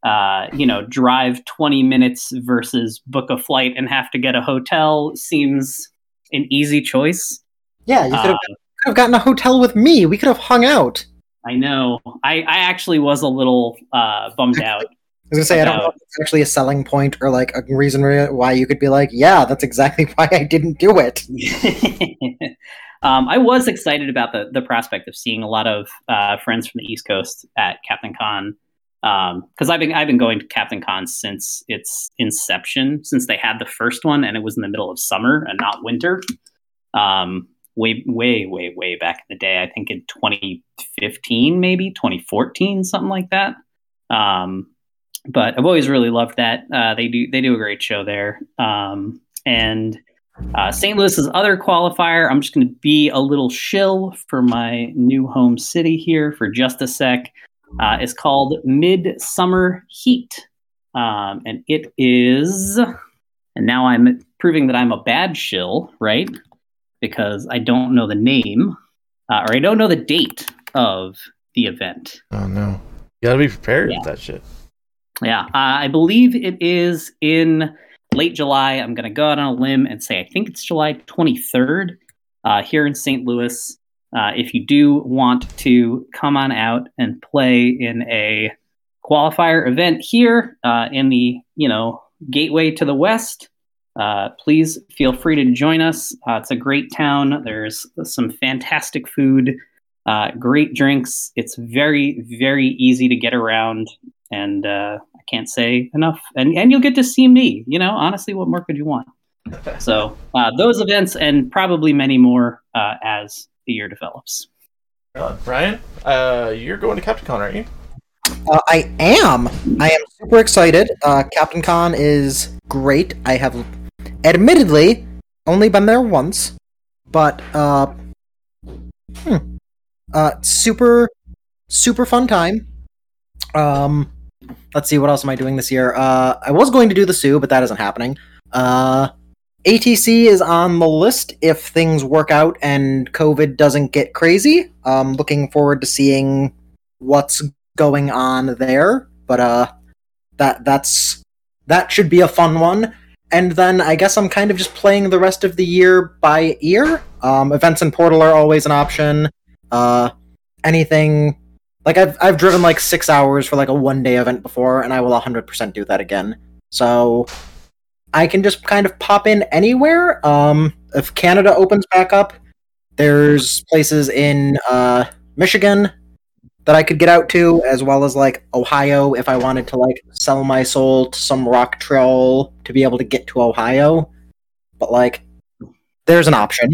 uh, you know, drive 20 minutes versus book a flight and have to get a hotel seems an easy choice. Yeah, you could have, Uh, could have gotten a hotel with me. We could have hung out. I know. I, I actually was a little uh, bummed out. I was gonna say I don't know if it's actually a selling point or like a reason why- why you could be like, yeah, that's exactly why I didn't do it. um, I was excited about the the prospect of seeing a lot of uh, friends from the East Coast at Captain Con because I've been I've been going to Captain Con since its inception, since they had the first one, and it was in the middle of summer and not winter. Um, way way way way back in the day, I think in 2015, maybe 2014, something like that. Um, but I've always really loved that. Uh, they do they do a great show there. Um, and uh, St. Louis's other qualifier, I'm just going to be a little shill for my new home city here for just a sec. Uh, is called Midsummer Heat, um, and it is. And now I'm proving that I'm a bad shill, right? Because I don't know the name, uh, or I don't know the date of the event. oh no, you gotta be prepared Yeah. with that shit. Yeah, uh, I believe it is in late July. I'm going to go out on a limb and say I think it's July 23rd uh, here in St. Louis. Uh, if you do want to come on out and play in a qualifier event here uh, in the you know gateway to the west, uh, please feel free to join us. Uh, it's a great town. There's some fantastic food, uh, great drinks. It's very very easy to get around and uh, I can't say enough. And and you'll get to see me. You know, honestly, what more could you want? So those events and probably many more as the year develops. Uh, Brian, uh, you're going to Captain Con, aren't you? Uh, I am. I am super excited. Uh, Captain Con is great. I have, admittedly, only been there once, but uh, hmm, uh, super, super fun time. Um, let's see, what else am I doing this year? Uh, I was going to do the Sue, but that isn't happening. Uh, ATC is on the list if things work out and COVID doesn't get crazy. Um, looking forward to seeing what's going on there, but uh, that that's that should be a fun one. And then I guess I'm kind of just playing the rest of the year by ear. Um, events in Portal are always an option. Uh, anything like I've I've driven like six hours for like a one day event before, and I will 100% do that again. So I can just kind of pop in anywhere. Um, if Canada opens back up, there's places in uh, Michigan that I could get out to, as well as like Ohio if I wanted to like sell my soul to some rock troll to be able to get to Ohio. But like, there's an option.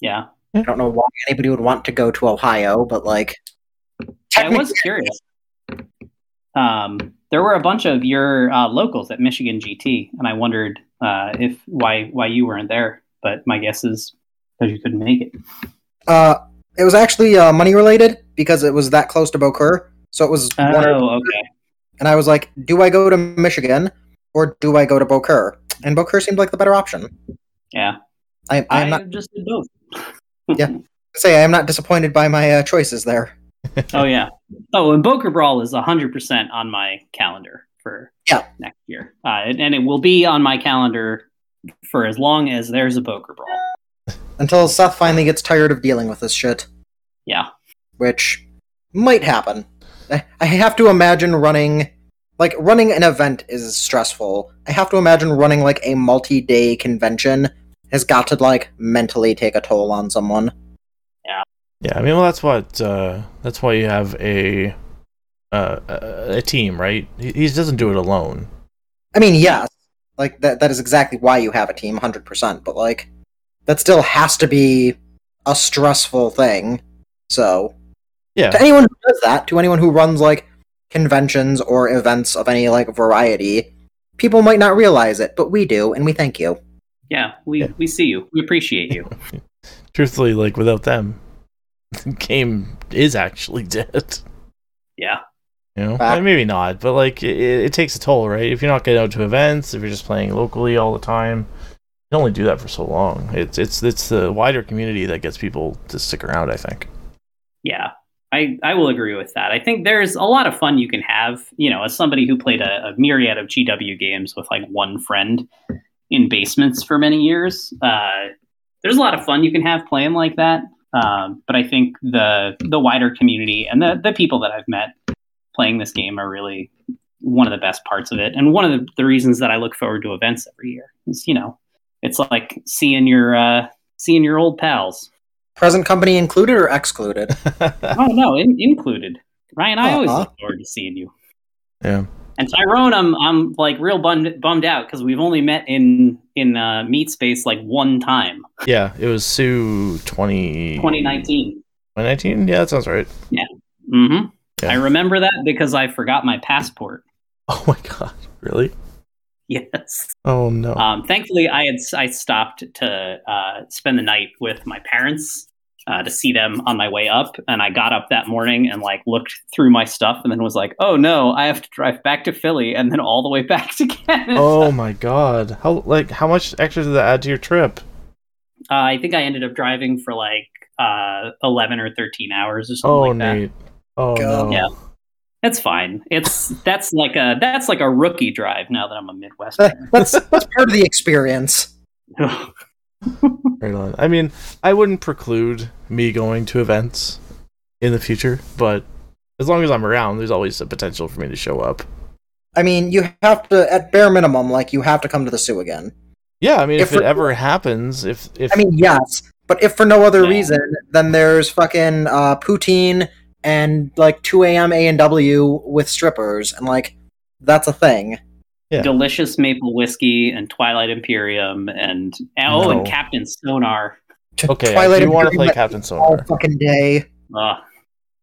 Yeah. I don't know why anybody would want to go to Ohio, but like, I was curious. Um, there were a bunch of your uh, locals at Michigan GT, and I wondered uh, if why why you weren't there. But my guess is because you couldn't make it. Uh, it was actually uh, money related because it was that close to Beauclair. So it was Oh, one okay. and I was like, do I go to Michigan or do I go to Beauclair? And Beauclair seemed like the better option. Yeah, I, I'm I not just did both. Yeah, say I am not disappointed by my uh, choices there. Oh yeah. Oh, and Boker Brawl is hundred percent on my calendar for Yeah. next year, uh, and, and it will be on my calendar for as long as there's a Boker Brawl. Until Seth finally gets tired of dealing with this shit, Yeah. which might happen. I, I have to imagine running like running an event is stressful. I have to imagine running like a multi-day convention has got to like mentally take a toll on someone. Yeah, I mean, well, that's what uh, that's why you have a uh, a, a team, right? He, he doesn't do it alone. I mean, yes, like that that is exactly why you have a team 100%, but like that still has to be a stressful thing. So, Yeah, to anyone who does that, to anyone who runs like conventions or events of any like variety, people might not realize it, but we do, and we thank you. Yeah, we, Yeah. we see you. We appreciate you. truthfully, like without them, the game is actually dead. Yeah. You know, Fact. And maybe not, but like it, it takes a toll, right? If you're not getting out to events, if you're just playing locally all the time, you can only do that for so long. It's it's it's the wider community that gets people to stick around. I think. Yeah. I, I will agree with that. I think there's a lot of fun you can have, you know, as somebody who played a, a myriad of GW games with like one friend in basements for many years. Uh, there's a lot of fun you can have playing like that. Um, but I think the the wider community and the, the people that I've met playing this game are really one of the best parts of it. And one of the, the reasons that I look forward to events every year is, you know, it's like seeing your uh, seeing your old pals. Present company included or excluded? Oh no, in, included. Ryan, I always Uh-huh. look forward to seeing you. yeah. And Tyrone, I'm I'm like real bummed bummed out because we've only met in in uh, Meat Space like one time, Yeah, it was Sue 20... 2019. 2019? Yeah, that sounds right. Yeah. Mm-hmm. Yeah. I remember that because I forgot my passport. Oh my god, really? Yes. Oh no. Um, thankfully, I had I stopped to uh, spend the night with my parents uh, to see them on my way up, and I got up that morning and like looked through my stuff, and then was like, "Oh no, I have to drive back to Philly and then all the way back to Canada." oh my god. How like how much extra did that add to your trip? Uh, I think I ended up driving for like uh, 11 or 13 hours or something Oh like that. Nate. Oh God. no. Yeah. That's fine. It's that's like a that's like a rookie drive now that I'm a That- Midwesterner. that's that's part of the experience. Right on. I mean, I wouldn't preclude me going to events in the future, but as long as I'm around, there's always a potential for me to show up. I mean, you have to, at bare minimum, like you have to come to the Sioux again. Yeah, I mean, If if, it ever happens, if if I mean, yes, but if for no other Yeah. reason, then there's fucking uh, poutine and like 2 a.m. A and W with strippers, and like that's a thing. Yeah. Delicious maple whiskey and Twilight Imperium and oh, and Captain Sonar. Okay, Twilight I do want to Imperium play Captain Sonar all fucking day. Ugh.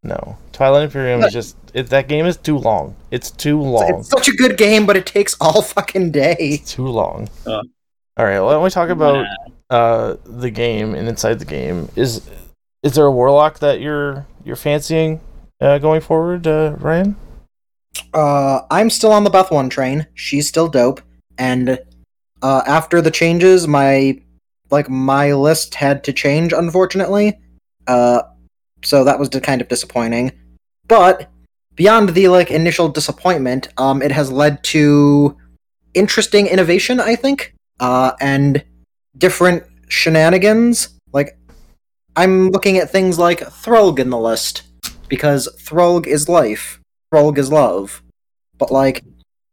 no. Twilight Imperium is just it, that game is too long. It's too long. It's such a good game, but it takes all fucking day. It's too long. Uh. All right, why don't we talk about uh, the game and inside the game? Is is there a warlock that you're you're fancying uh, going forward, uh, Ryan? Uh, I'm still on the Beth one train. She's still dope, and uh, after the changes, my like my list had to change, unfortunately. Uh, so that was kind of disappointing. But beyond the like initial disappointment, um, it has led to interesting innovation, I think, uh, and different shenanigans. Like, I'm looking at things like Thrulg in the list because Thrulg is life, Thrulg is love. But like,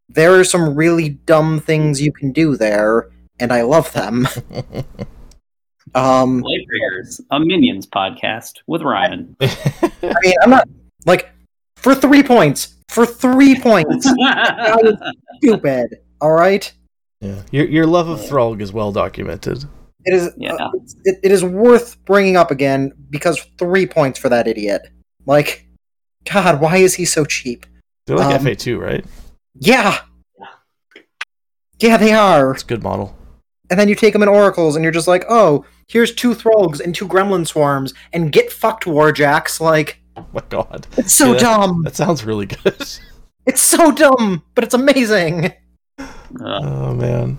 there are some really dumb things you can do there, and I love them. um, Lightbringers, a Minions podcast with Ryan. I mean, I'm not like for three points. For three points, that was stupid. All right, yeah, your your love of Thrulg is well documented. it is. Yeah. uh, it, it is worth bringing up again because three points for that idiot. Like, God, why is he so cheap? They're like Um, FA two, right? Yeah, yeah, they are. It's a good model. And then you take them in oracles, and you're just like, oh, here's two Throgs and two Gremlin swarms, and get fucked, Warjacks. Like, Oh my god, it's so Yeah, that- dumb. that sounds really good. It's so dumb, but it's amazing. Uh, oh man,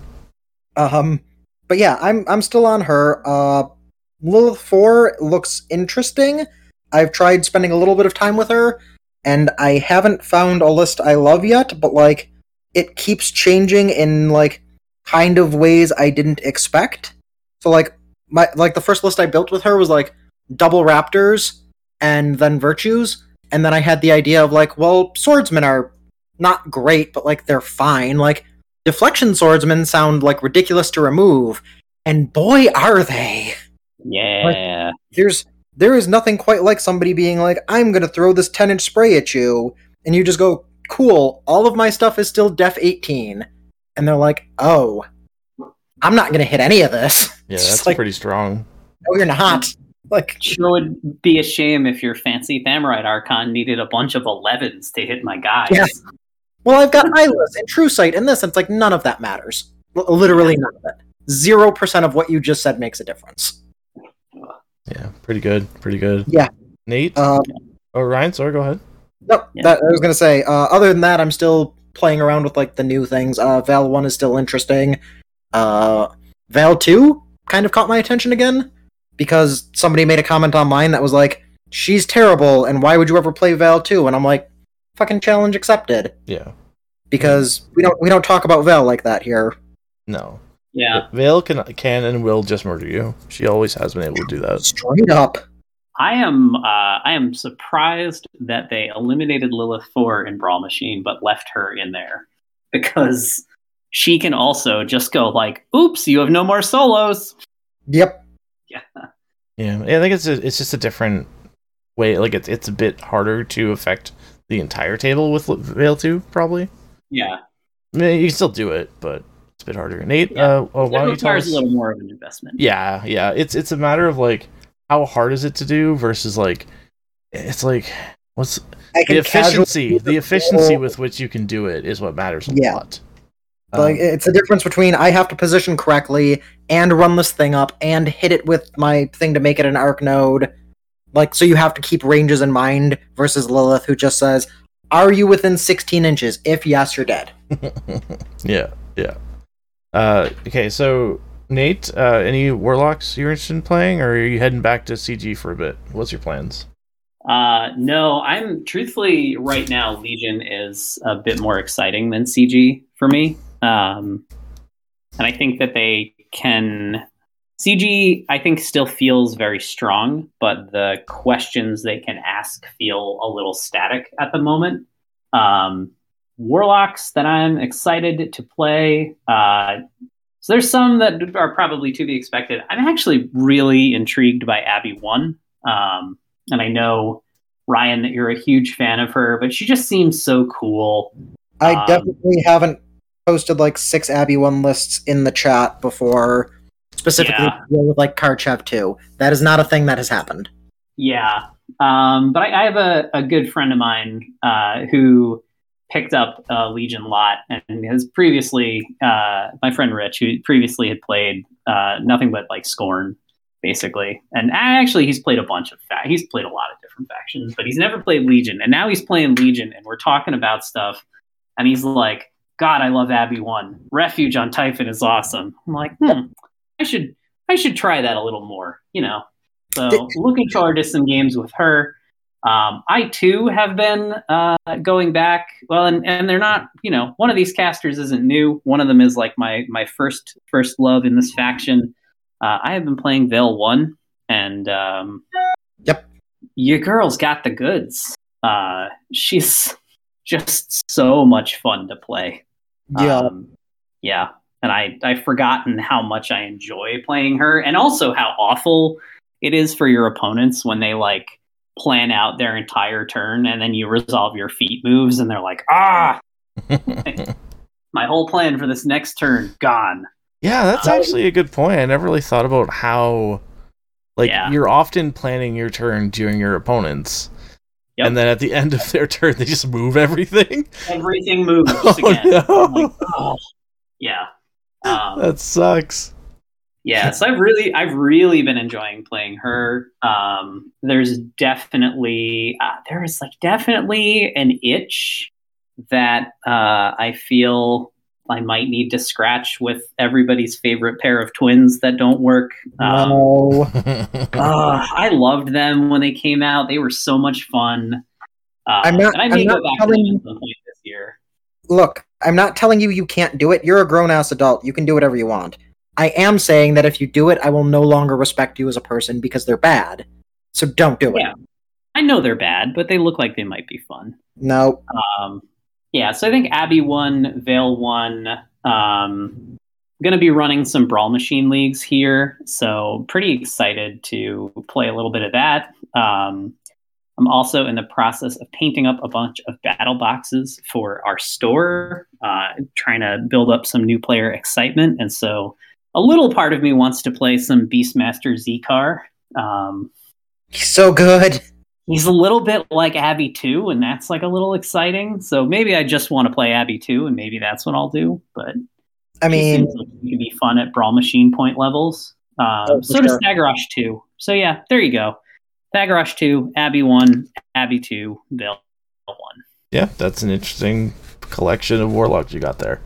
Um, but yeah, I'm I'm still on her. Uh, Lylyth Four looks interesting. I've tried spending a little bit of time with her, and I haven't found a list I love yet. But like, it keeps changing in like kind of ways I didn't expect. So like my like the first list I built with her was like double raptors and then virtues, and then I had the idea of like, well, swordsmen are not great, but like they're fine. Like deflection swordsmen sound like ridiculous to remove, and boy are they. yeah. There's there is nothing quite like somebody being like, I'm gonna throw this 10 inch spray at you, and you just go, Cool, all of my stuff is still def 18. And they're like, Oh, I'm not gonna hit any of this. yeah, It's that's like, pretty strong. No, you're not. Like Sure would be a shame if your fancy Thamarite Archon needed a bunch of 11s to hit my guys. Yeah. Well, I've got eyeless and true sight in this, and it's like none of that matters. L- literally none of it. Zero percent of what you just said makes a difference. Yeah, pretty good, pretty good. Yeah. Nate. Uh, oh, Ryan. Sorry, go ahead. Nope, Yeah. that I was gonna say. Uh, other than that, I'm still playing around with like the new things. Uh, Vayl One is still interesting. Uh, Vayl Two kind of caught my attention again because somebody made a comment online that was like, "She's terrible, and why would you ever play Vayl Two? And I'm like, "Fucking challenge accepted," Yeah. because we don't we don't talk about Vayl like that here. No. Yeah. Vayl can can and will just murder you. She always has been able to do that. Straight up. I am uh, I am surprised that they eliminated Lylyth 4 in Brawl Machine but left her in there because she can also just go like, "Oops, you have no more solos." Yep. Yeah. Yeah, I think it's a, it's just a different way. Like it's it's a bit harder to affect the entire table with Vayl two, probably. Yeah. I mean, you can still do it, but it's a bit harder. Nate, Yeah. uh, oh, It why don't you tell requires us? a little more of an investment. Yeah, yeah. It's it's a matter of like how hard is it to do versus like it's like what's I the efficiency. casually- The efficiency with which you can do it is what matters a Yeah. lot. Like Um, it's the difference between I have to position correctly and run this thing up and hit it with my thing to make it an arc node. Like so you have to keep ranges in mind versus Lylyth who just says, Are you within sixteen inches? If yes, you're dead. yeah, yeah. Uh, okay, so Nate, uh, any warlocks you're interested in playing, or are you heading back to CG for a bit? What's your plans? Uh, no, I'm truthfully right now. Legion is a bit more exciting than CG for me, um, and I think that they can. CG, I think, still feels very strong, but the questions they can ask feel a little static at the moment. Um, warlocks that I'm excited to play. Uh, so there's some that are probably to be expected. I'm actually really intrigued by Abby One. Um, and I know Ryan that you're a huge fan of her, but she just seems so cool. I Um, definitely haven't posted like six Abby one lists in the chat before, specifically Yeah. with like Karchev too. That is not a thing that has happened. Yeah. Um, but I, I have a, a good friend of mine uh, who picked up uh, Legion lot and has previously, uh, my friend Rich, who previously had played uh, nothing but like Scorn, basically. And actually, he's played a bunch of, fa- he's played a lot of different factions, but he's never played Legion. And now he's playing Legion, and we're talking about stuff. And he's like, God, I love Abby One. Refuge on Typhon is awesome. I'm like, hmm, I should, I should try that a little more, you know. So looking forward to some games with her. Um, I too have been uh, going back. Well, and, and they're not. You know, one of these casters isn't new. One of them is like my my first first love in this faction. Uh, I have been playing Vayl One, and um, Yep. your girl's got the goods. Uh, she's just so much fun to play. Yeah. Um, yeah. And I, I've forgotten how much I enjoy playing her and also how awful it is for your opponents when they like plan out their entire turn and then you resolve your feet moves and they're like, ah, my whole plan for this next turn gone. Yeah, that's Um, actually a good point. I never really thought about how, like, Yeah. you're often planning your turn during your opponents, Yep. and then at the end of their turn, they just move everything. Everything moves Oh, again. no. I'm like, oh. Yeah. Um, That sucks. Yeah so i've really i've really been enjoying playing her um there's definitely uh, there is like definitely an itch that uh i feel i might need to scratch with everybody's favorite pair of twins that don't work um, no. uh, i loved them when they came out they were so much fun uh, I'm not- i I'm go not telling- at some point this year Look, I'm not telling you you can't do it. You're a grown ass adult. You can do whatever you want. I am saying that if you do it, I will no longer respect you as a person because they're bad. So don't do it. I know they're bad but they look like they might be fun No. Um, yeah, so I think Abby won, Vayl won. Um, going to be running some Brawl Machine leagues here, so pretty excited to play a little bit of that. Um, I'm also in the process of painting up a bunch of battle boxes for our store, uh, trying to build up some new player excitement. And so a little part of me wants to play some Beastmaster Zcar. Um, He's so good. he's a little bit like Abby 2, and that's like a little exciting. So maybe I just want to play Abby 2, and maybe that's what I'll do. But I mean, seems like could be fun at Brawl Machine point levels. Um, Oh, for so does sure. Thagrosh 2. So yeah, there you go. Thagrosh 2, Abby 1, Abby 2, Bill 1. yeah, that's an interesting collection of warlocks you got there.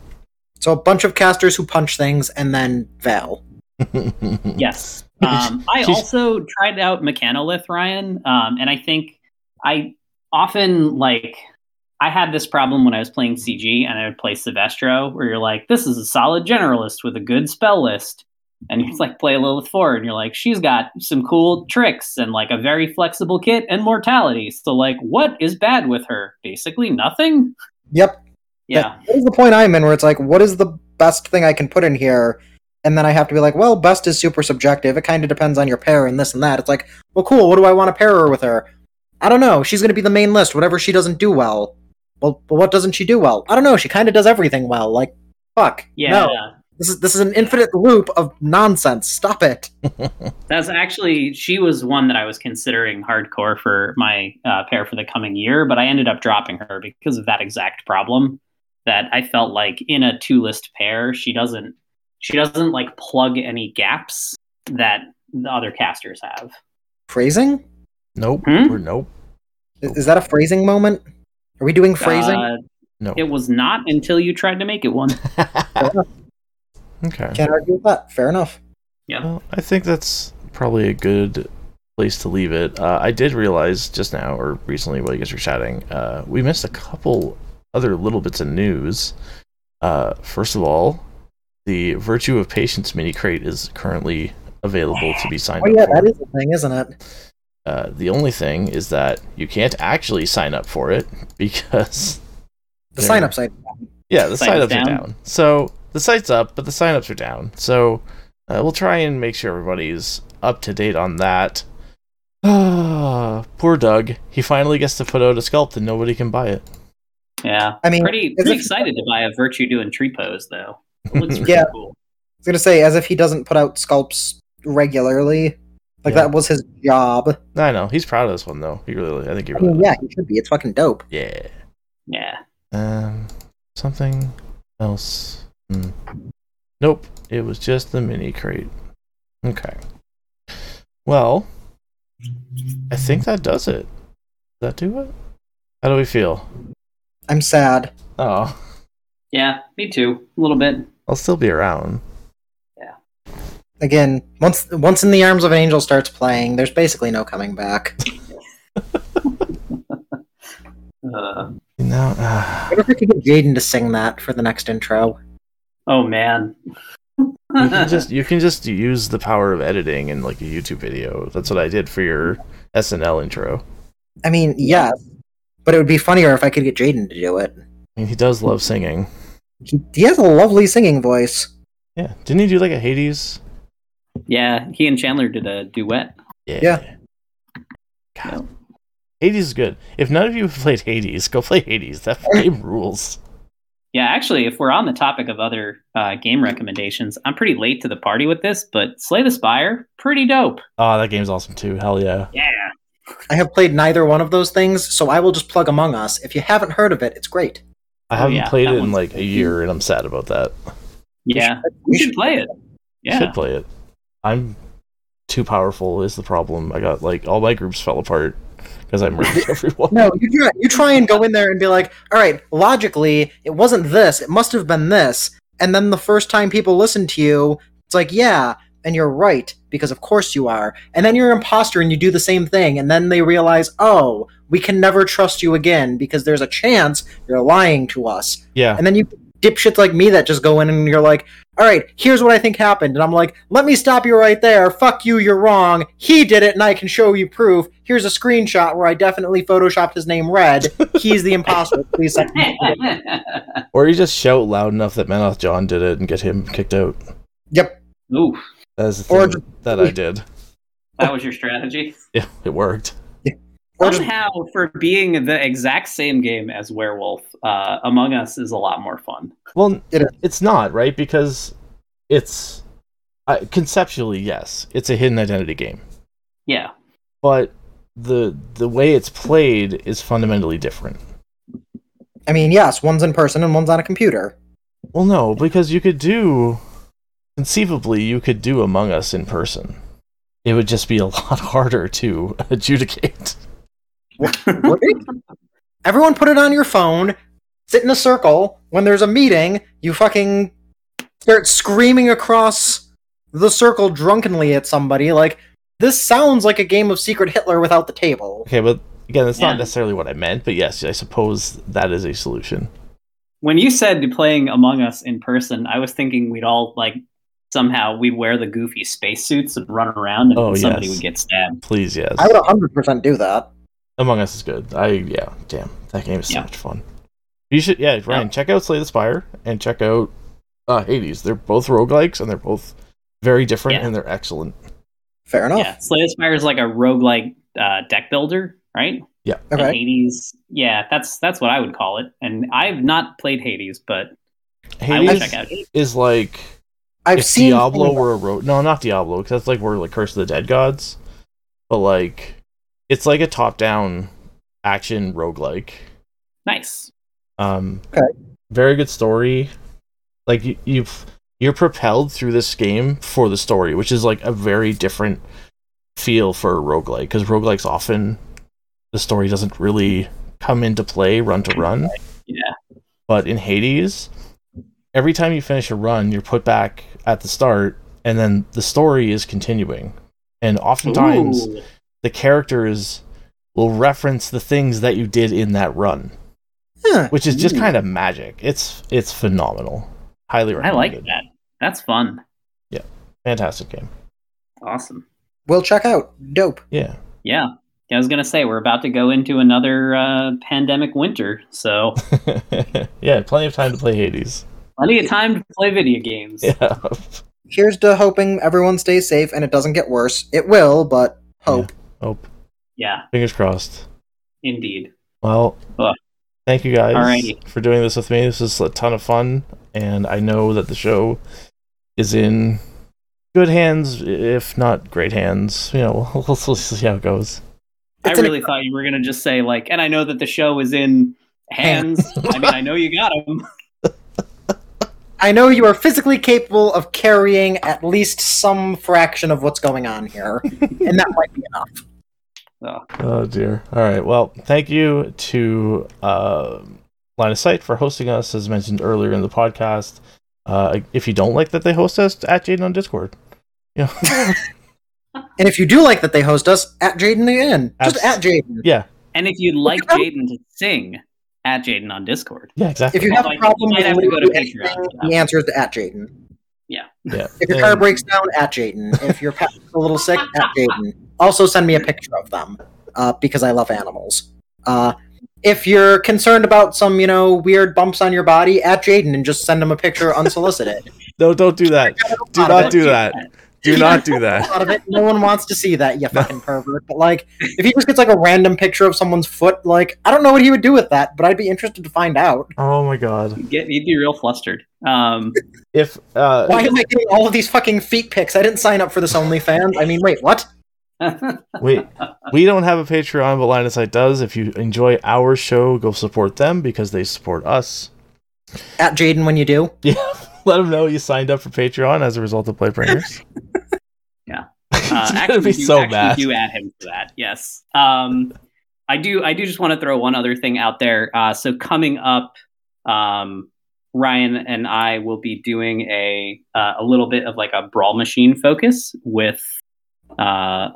So a bunch of casters who punch things and then Vayl. Yes. Um, I also tried out Mechanolith, Ryan, um, and I think I often like I had this problem when I was playing CG and I would play Syvestro, where you're like, this is a solid generalist with a good spell list. And you like play a Lylyth Four, and you're like, she's got some cool tricks and like a very flexible kit and mortality. So like, what is bad with her? Basically nothing. Yep. Yeah. That is the point I'm in where it's like, what is the best thing I can put in here? And then I have to be like, well, best is super subjective. It kind of depends on your pair and this and that. It's like, well, cool. What do I want to pair her with her? I don't know. She's going to be the main list. Whatever she doesn't do well. Well, but what doesn't she do well? I don't know. She kind of does everything well. Like, fuck. Yeah. No. This is this is an infinite loop of nonsense. Stop it. That's actually she was one that I was considering hardcore for my uh, pair for the coming year, but I ended up dropping her because of that exact problem. That I felt like in a two list pair, she doesn't she doesn't like plug any gaps that the other casters have. Phrasing? nope. Hmm? Or nope. Is, is that a phrasing moment? Are we doing phrasing? Uh, No. it was not until you tried to make it one. okay. Can't argue with that. Fair enough. Well, I think that's probably a good place to leave it. Uh, I did realize just now, or recently, while you guys were chatting, uh, we missed a couple other little bits of news. Uh, first of all, the Virtue of Patience mini crate is currently available to be signed Oh up yeah, for. that is the thing, isn't it? Uh, the only thing is that you can't actually sign up for it because The There. sign up site. yeah, the Site is signups are down. down. So the site's up, but the signups are down. So uh, we'll try and make sure everybody's up to date on that. Ah, poor Doug. He finally gets to put out a sculpt and nobody can buy it. Yeah, I mean, pretty as pretty if- excited to buy a Virtue doing tree pose though. It looks pretty Yeah. cool. I was gonna say, as if he doesn't put out sculpts regularly. Like Yeah. that was his job. I know he's proud of this one though. He really, I think he I really. mean, yeah, he should be. It's fucking dope. Yeah. Yeah. Um, something else. Hmm. Nope. It was just the mini crate. Okay. Well, I think that does it. Does that do it? How do we feel? I'm sad. Oh, Yeah, me too. A little bit. I'll still be around. Yeah. Again, once once in the arms of an angel starts playing, there's basically no coming back. Uh, You know, uh, What if we could get Jaden to sing that for the next intro? oh man. you can just you can just use the power of editing in like a YouTube video. That's what I did for your SNL intro. I mean, yes, but it would be funnier if I could get Jaden to do it. I mean, he does love singing. He, he has a lovely singing voice. Yeah, didn't he do like a Hades? yeah, he and Chandler did a duet. Yeah. Yeah. God. Hades is good. If none of you have played Hades, go play Hades. That game rules. Yeah, actually, if we're on the topic of other uh, game recommendations, I'm pretty late to the party with this, but Slay the Spire, pretty dope. Oh, that game's awesome too. Hell yeah. Yeah. I have played neither one of those things, so I will just plug Among Us. If you haven't heard of it, it's great. I Oh, haven't yeah, played it in like a year and I'm sad about that. Yeah. We We should- should play it. Yeah. Should play it. I'm too powerful is the problem. I got like all my groups fell apart because I murdered everyone. No, you try, you try and go in there and be like, all right, logically, it wasn't this, it must have been this. And then the first time people listen to you, it's like, yeah, and you're right, because of course you are. And then you're an imposter and you do the same thing, and then they realize, oh, we can never trust you again because there's a chance you're lying to us. Yeah. And then you dipshits like me that just go in and you're like, all right, here's what I think happened. And I'm like, let me stop you right there. Fuck you, you're wrong. He did it and I can show you proof. Here's a screenshot where I definitely photoshopped his name red. He's the imposter. Please set me. Or you just shout loud enough that Menoth John did it and get him kicked out. Yep. Ooh, That's the Or thing that I did. that was your strategy. Yeah, it worked. Or just- Somehow, for being the exact same game as Werewolf, uh, Among Us is a lot more fun. Well, It is. it's not right because it's uh, conceptually yes, it's a hidden identity game, Yeah. but the the way it's played is fundamentally different. I mean, yes, one's in person and one's on a computer. Well, no, because you could do conceivably you could do Among Us in person. It would just be a lot harder to adjudicate. Everyone put it on your phone, sit in a circle. When there's a meeting, you fucking start screaming across the circle drunkenly at somebody. Like, this sounds like a game of Secret Hitler without the table. Okay, but again, that's Yeah. not necessarily what I meant. But yes, I suppose that is a solution. When you said playing Among Us in person, I was thinking we'd all like somehow we'd wear the goofy spacesuits and run around, and Oh, somebody yes. would get stabbed. Please, yes. I would 100% do that. Among Us is good. I yeah, damn, that game is so Yeah. much fun. You should yeah, Ryan, check out Slay the Spire and check out uh Hades. They're both roguelikes and they're both very different Yeah. and they're excellent. Fair enough. Yeah, Slay the Spire is like a roguelike uh, deck builder, right? Yeah. And Okay. Hades, yeah, that's that's what I would call it. And I've not played Hades, but I will check out Hades. is like I've if seen Diablo things- were a rogue no, not Diablo, because that's like we're like Curse of the Dead Gods. But like it's like a top down action roguelike. Nice. Um, Okay. very good story. Like you, you've you're propelled through this game for the story, which is like a very different feel for a roguelike because roguelikes often the story doesn't really come into play run to run. Yeah. But in Hades, every time you finish a run, you're put back at the start, and then the story is continuing. And oftentimes, Ooh. the characters will reference the things that you did in that run Huh. which is just Ooh. kind of magic. It's it's phenomenal. Highly I like that. That's fun. Yeah, fantastic game. Awesome. We'll check out. Dope. Yeah. Yeah. I was gonna say we're about to go into another uh, pandemic winter, so yeah, plenty of time to play Hades. Plenty of time to play video games. Yeah. Here's to hoping everyone stays safe and it doesn't get worse. It will, but hope. Hope. Yeah, Fingers crossed. indeed. Well, Ugh. thank you guys Alrighty. for doing this with me. This was a ton of fun, and I know that the show is in good hands, if not great hands. You know, we'll, we'll see how it goes. It's I an- really thought you were gonna just say like, and I know that the show is in hands. I mean, I know you got them. I know you are physically capable of carrying at least some fraction of what's going on here, and that might be enough. So, Oh dear. All right. Well, thank you to uh, Line of Sight for hosting us, as mentioned earlier in the podcast. Uh, if you don't like that they host us, at Jaden on Discord. Yeah. And if you do like that they host us, at Jaden again. Just Abs- at Jaden. yeah, and if you'd like about- Jaden to sing, at Jaden on Discord. yeah, exactly. If you have a Might- problem might have to go to literally Patreon anything, for that. the answer is at Jaden. yeah. yeah. If your car breaks down, at Jaden. If your pet's a little sick, at Jaden. Also, send me a picture of them uh, because I love animals. Uh, if you're concerned about some, you know, weird bumps on your body, at Jaden and just send him a picture unsolicited. no, don't do that. Do not it. do that. Do not do a that. lot of it. No one wants to see that, you fucking pervert. But like, if he just gets like a random picture of someone's foot, like, I don't know what he would do with that, but I'd be interested to find out. Oh my god. Get you'd be real flustered. Um, If uh, Why am I getting all of these fucking feet pics? I didn't sign up for this OnlyFans. I mean, wait, what? Wait, we don't have a Patreon, but Line of Sight does. If you enjoy our show, go support them because they support us. At Jaden when you do. Yeah, let them know you signed up for Patreon as a result of Playbringers. Yeah. He's uh, gonna actually, be do, so actually mad. do add him to that. Yes. Um, I do. I do just want to throw one other thing out there. Uh, so coming up, um, Ryan and I will be doing a uh, a little bit of like a brawl machine focus with uh,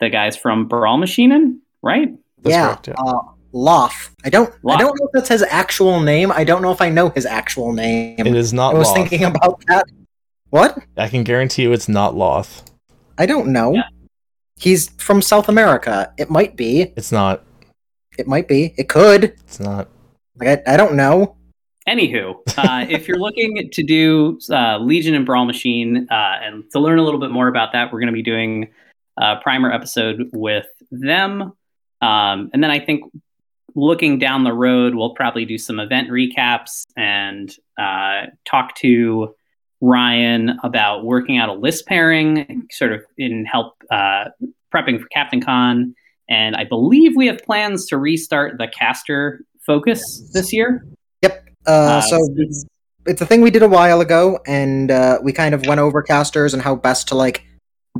the guys from Brawl Machinin, right? That's yeah. correct, yeah. Uh, Loth. I don't. I don't know if that's his actual name. I don't know if I know his actual name. It is not I was Loth. thinking about that. What? I can guarantee you it's not Loth. I don't know. Yeah. He's from South America. It might be. It's not. It might be. It could. It's not. Like I, I don't know. Anywho, uh, if you're looking to do uh, Legion and Brawl Machine uh, and to learn a little bit more about that, we're going to be doing a primer episode with them. Um, and then I think looking down the road, we'll probably do some event recaps and uh, talk to Ryan about working out a list pairing, sort of in help uh, prepping for Captain Con. And I believe we have plans to restart the caster focus this year. Yep. Uh, Uh, so since- it's a thing we did a while ago, and uh, we kind of went over casters and how best to like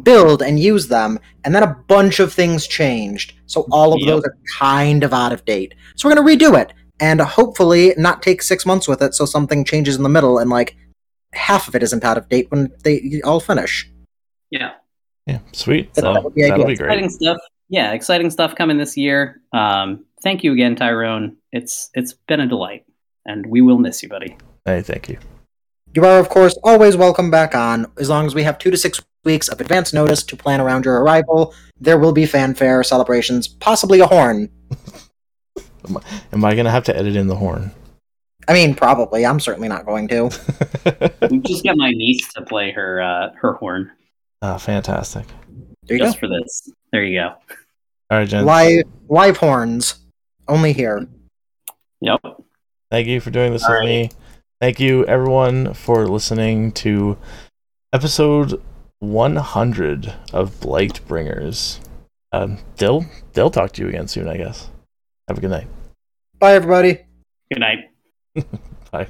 build and use them, and then a bunch of things changed. So all of Yep. those are kind of out of date. So we're gonna redo it, and hopefully not take six months with it, so something changes in the middle, and like half of it isn't out of date when they all finish. yeah. Yeah, sweet. That- So that would be that'll be great. exciting stuff. Yeah, exciting stuff coming this year. Um, thank you again, Tyrone. It's it's been a delight, and we will miss you, buddy. Hey, thank you. You are, of course, always welcome back on, as long as we have two to six weeks of advance notice to plan around your arrival. There will be fanfare, celebrations, possibly a horn. Am I gonna have to edit in the horn? I mean, probably. I'm certainly not going to. We just got my niece to play her uh, her horn Ah, fantastic. There you go. just for this. There you go. All right, Jen. Live, live horns, only here. Yep. Thank you for doing this All with right. me. Thank you, everyone, for listening to episode 100 of Blight Bringers. Um, Dill, they'll talk to you again soon, I guess. Have a good night. Bye, everybody. Good night. Bye.